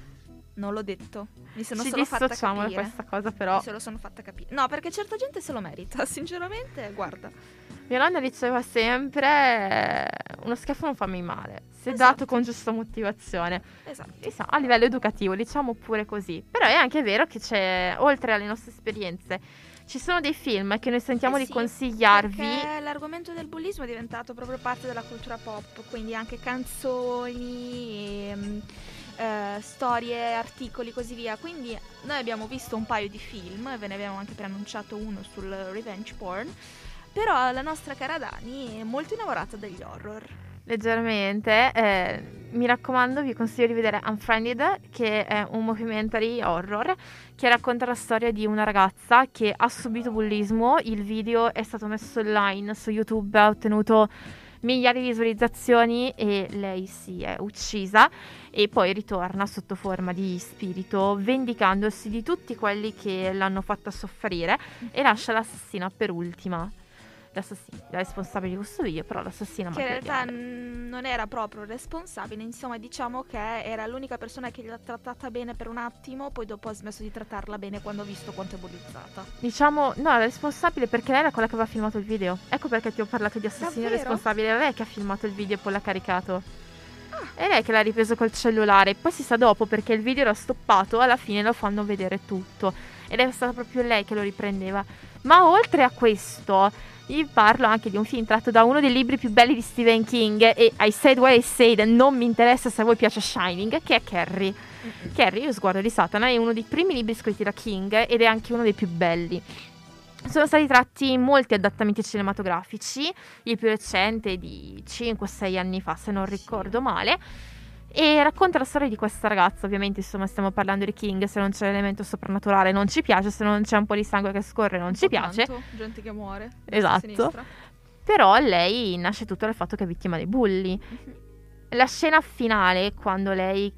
Non l'ho detto. Mi sono ci solo fatta capire. questa cosa però. Mi se lo sono fatta capire. No, perché certa gente se lo merita, [LAUGHS] sinceramente, guarda. Mia nonna diceva sempre uno schiaffo non fa mai male, se Esatto. dato con giusta motivazione. Esatto. Insomma, a livello educativo, diciamo pure così. Però è anche vero che c'è, oltre alle nostre esperienze, ci sono dei film che noi sentiamo Eh di sì, consigliarvi. L'argomento del bullismo è diventato proprio parte della cultura pop, quindi anche canzoni, ehm, eh, storie, articoli, così via. Quindi noi abbiamo visto un paio di film, e ve ne abbiamo anche preannunciato uno sul revenge porn. Però la nostra cara Dani è molto innamorata degli horror. Leggermente. Eh, mi raccomando, vi consiglio di vedere Unfriended, che è un documentary horror che racconta la storia di una ragazza che ha subito bullismo. Il video è stato messo online su YouTube, ha ottenuto migliaia di visualizzazioni e lei si è uccisa e poi ritorna sotto forma di spirito vendicandosi di tutti quelli che l'hanno fatta soffrire e lascia l'assassina per ultima l'assassino, la responsabile di questo video, però l'assassino Che in realtà n- non era proprio responsabile, insomma diciamo che era l'unica persona che l'ha trattata bene per un attimo, poi dopo ha smesso di trattarla bene quando ha visto quanto è bullizzata. Diciamo, no, la responsabile perché lei era quella che aveva filmato il video. Ecco perché ti ho parlato di assassino Davvero? responsabile. Era lei che ha filmato il video e poi l'ha caricato. È lei che l'ha ripreso col cellulare. Poi si sa dopo perché il video era stoppato. Alla fine lo fanno vedere tutto. Ed è stata proprio lei che lo riprendeva. Ma oltre a questo, vi parlo anche di un film tratto da uno dei libri più belli di Stephen King. E I said what I said, non mi interessa se a voi piace Shining, che è Carrie. Carrie, io sguardo di Satana, è uno dei primi libri scritti da King ed è anche uno dei più belli. Sono stati tratti molti adattamenti cinematografici, il più recente di 5-6 anni fa, se non ricordo male. E racconta la storia di questa ragazza, ovviamente insomma stiamo parlando di King, se non c'è l'elemento soprannaturale non ci piace, se non c'è un po' di sangue che scorre non ci piace. Tanto, gente che muore. Esatto. Però lei nasce tutto dal fatto che è vittima dei bulli. Mhm. La scena finale, quando lei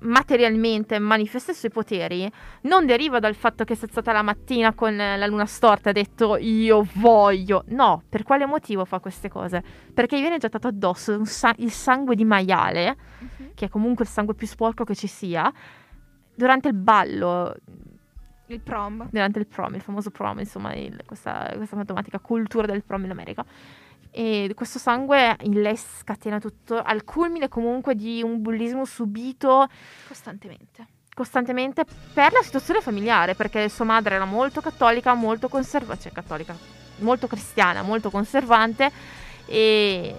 materialmente manifesta i suoi poteri, non deriva dal fatto che si è alzata la mattina con la luna storta e ha detto io voglio. No, per quale motivo fa queste cose? Perché gli viene gettato addosso sa- il sangue di maiale, Mhm. che è comunque il sangue più sporco che ci sia, durante il ballo Il prom. durante il prom, il famoso prom, insomma, il- questa, questa matematica cultura del prom in America. E questo sangue in lei scatena tutto al culmine comunque di un bullismo subito Costantemente. costantemente per la situazione familiare, perché sua madre era molto cattolica, molto conservante, cioè cattolica, molto cristiana, molto conservante e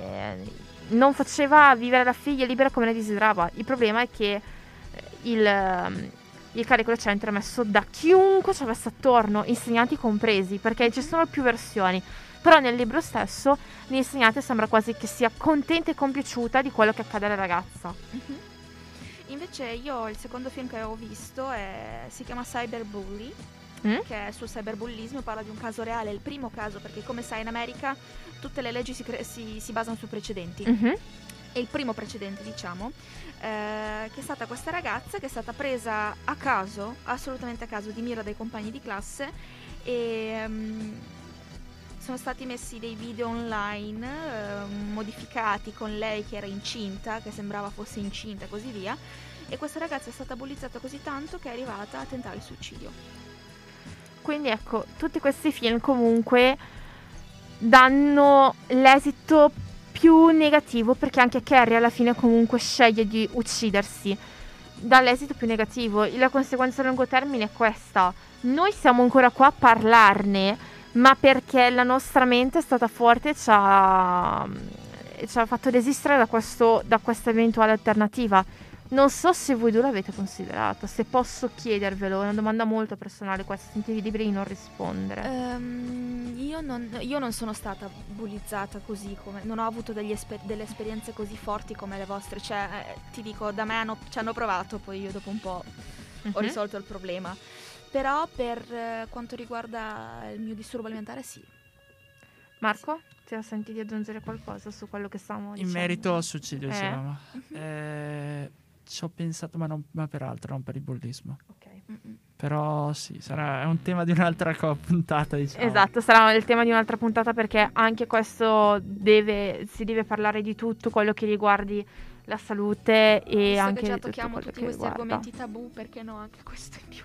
non faceva vivere la figlia libera come la desiderava. Il problema è che eh, il, ehm, il carico del centro è messo da chiunque ci avesse attorno, insegnanti compresi, perché ci sono più versioni. Però nel libro stesso l'insegnante sembra quasi che sia contenta e compiaciuta di quello che accade alla ragazza. Mhm. Invece io il secondo film che avevo visto è- si chiama Cyberbully, Mm? che è sul cyberbullismo, parla di un caso reale, il primo caso, perché come sai in America tutte le leggi si, cre- si- si basano su precedenti. Mhm. E il primo precedente, diciamo, eh, che è stata questa ragazza che è stata presa a caso, assolutamente a caso, di mira dai compagni di classe e mm, sono stati messi dei video online eh, modificati con lei che era incinta, che sembrava fosse incinta e così via. E questa ragazza è stata bullizzata così tanto che è arrivata a tentare il suicidio. Quindi ecco, tutti questi film comunque danno l'esito più negativo perché anche Carrie alla fine comunque sceglie di uccidersi. Dà l'esito più negativo. La conseguenza a lungo termine è questa. Noi siamo ancora qua a parlarne, ma perché la nostra mente è stata forte e ci ha, ci ha fatto desistere da, questo, da questa eventuale alternativa. Non so se voi due l'avete considerato, se posso chiedervelo, è una domanda molto personale questa, sentite liberi di non rispondere. Ehm, io, non, io non sono stata bullizzata così come non ho avuto degli esper- delle esperienze così forti come le vostre. Cioè, eh, ti dico, da me hanno- ci hanno provato, poi io dopo un po' ho Mhm. risolto il problema. Però per eh, quanto riguarda il mio disturbo alimentare, sì. Marco, ti senti di aggiungere qualcosa su quello che stiamo In dicendo? merito al suicidio, Eh. dicevamo. Eh, ci ho pensato, ma, non, ma per altro, non per il bullismo. Ok. Mm-mm. Però sì, sarà è un tema di un'altra co- puntata, diciamo. Esatto, sarà il tema di un'altra puntata perché anche questo deve, si deve parlare di tutto quello che riguardi la salute e Visto anche che già tocchiamo tutti questi riguarda. argomenti tabù, perché no anche questo in più?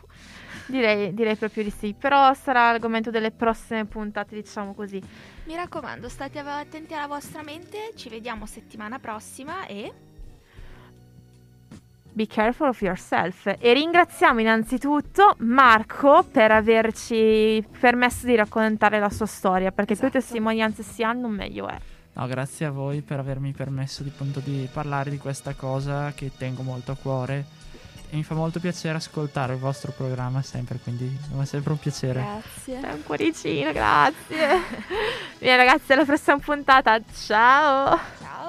Direi, direi proprio di sì, però sarà l'argomento delle prossime puntate, diciamo così. Mi raccomando, state attenti alla vostra mente, ci vediamo settimana prossima e Be careful of yourself. E ringraziamo innanzitutto Marco per averci permesso di raccontare la sua storia, perché più Esatto. testimonianze si hanno, meglio è. No, grazie a voi per avermi permesso di, appunto, di parlare di questa cosa che tengo molto a cuore. E mi fa molto piacere ascoltare il vostro programma sempre, quindi è sempre un piacere. grazie. È un cuoricino, grazie. [LAUGHS] Bene ragazzi, alla prossima puntata. Ciao. Ciao.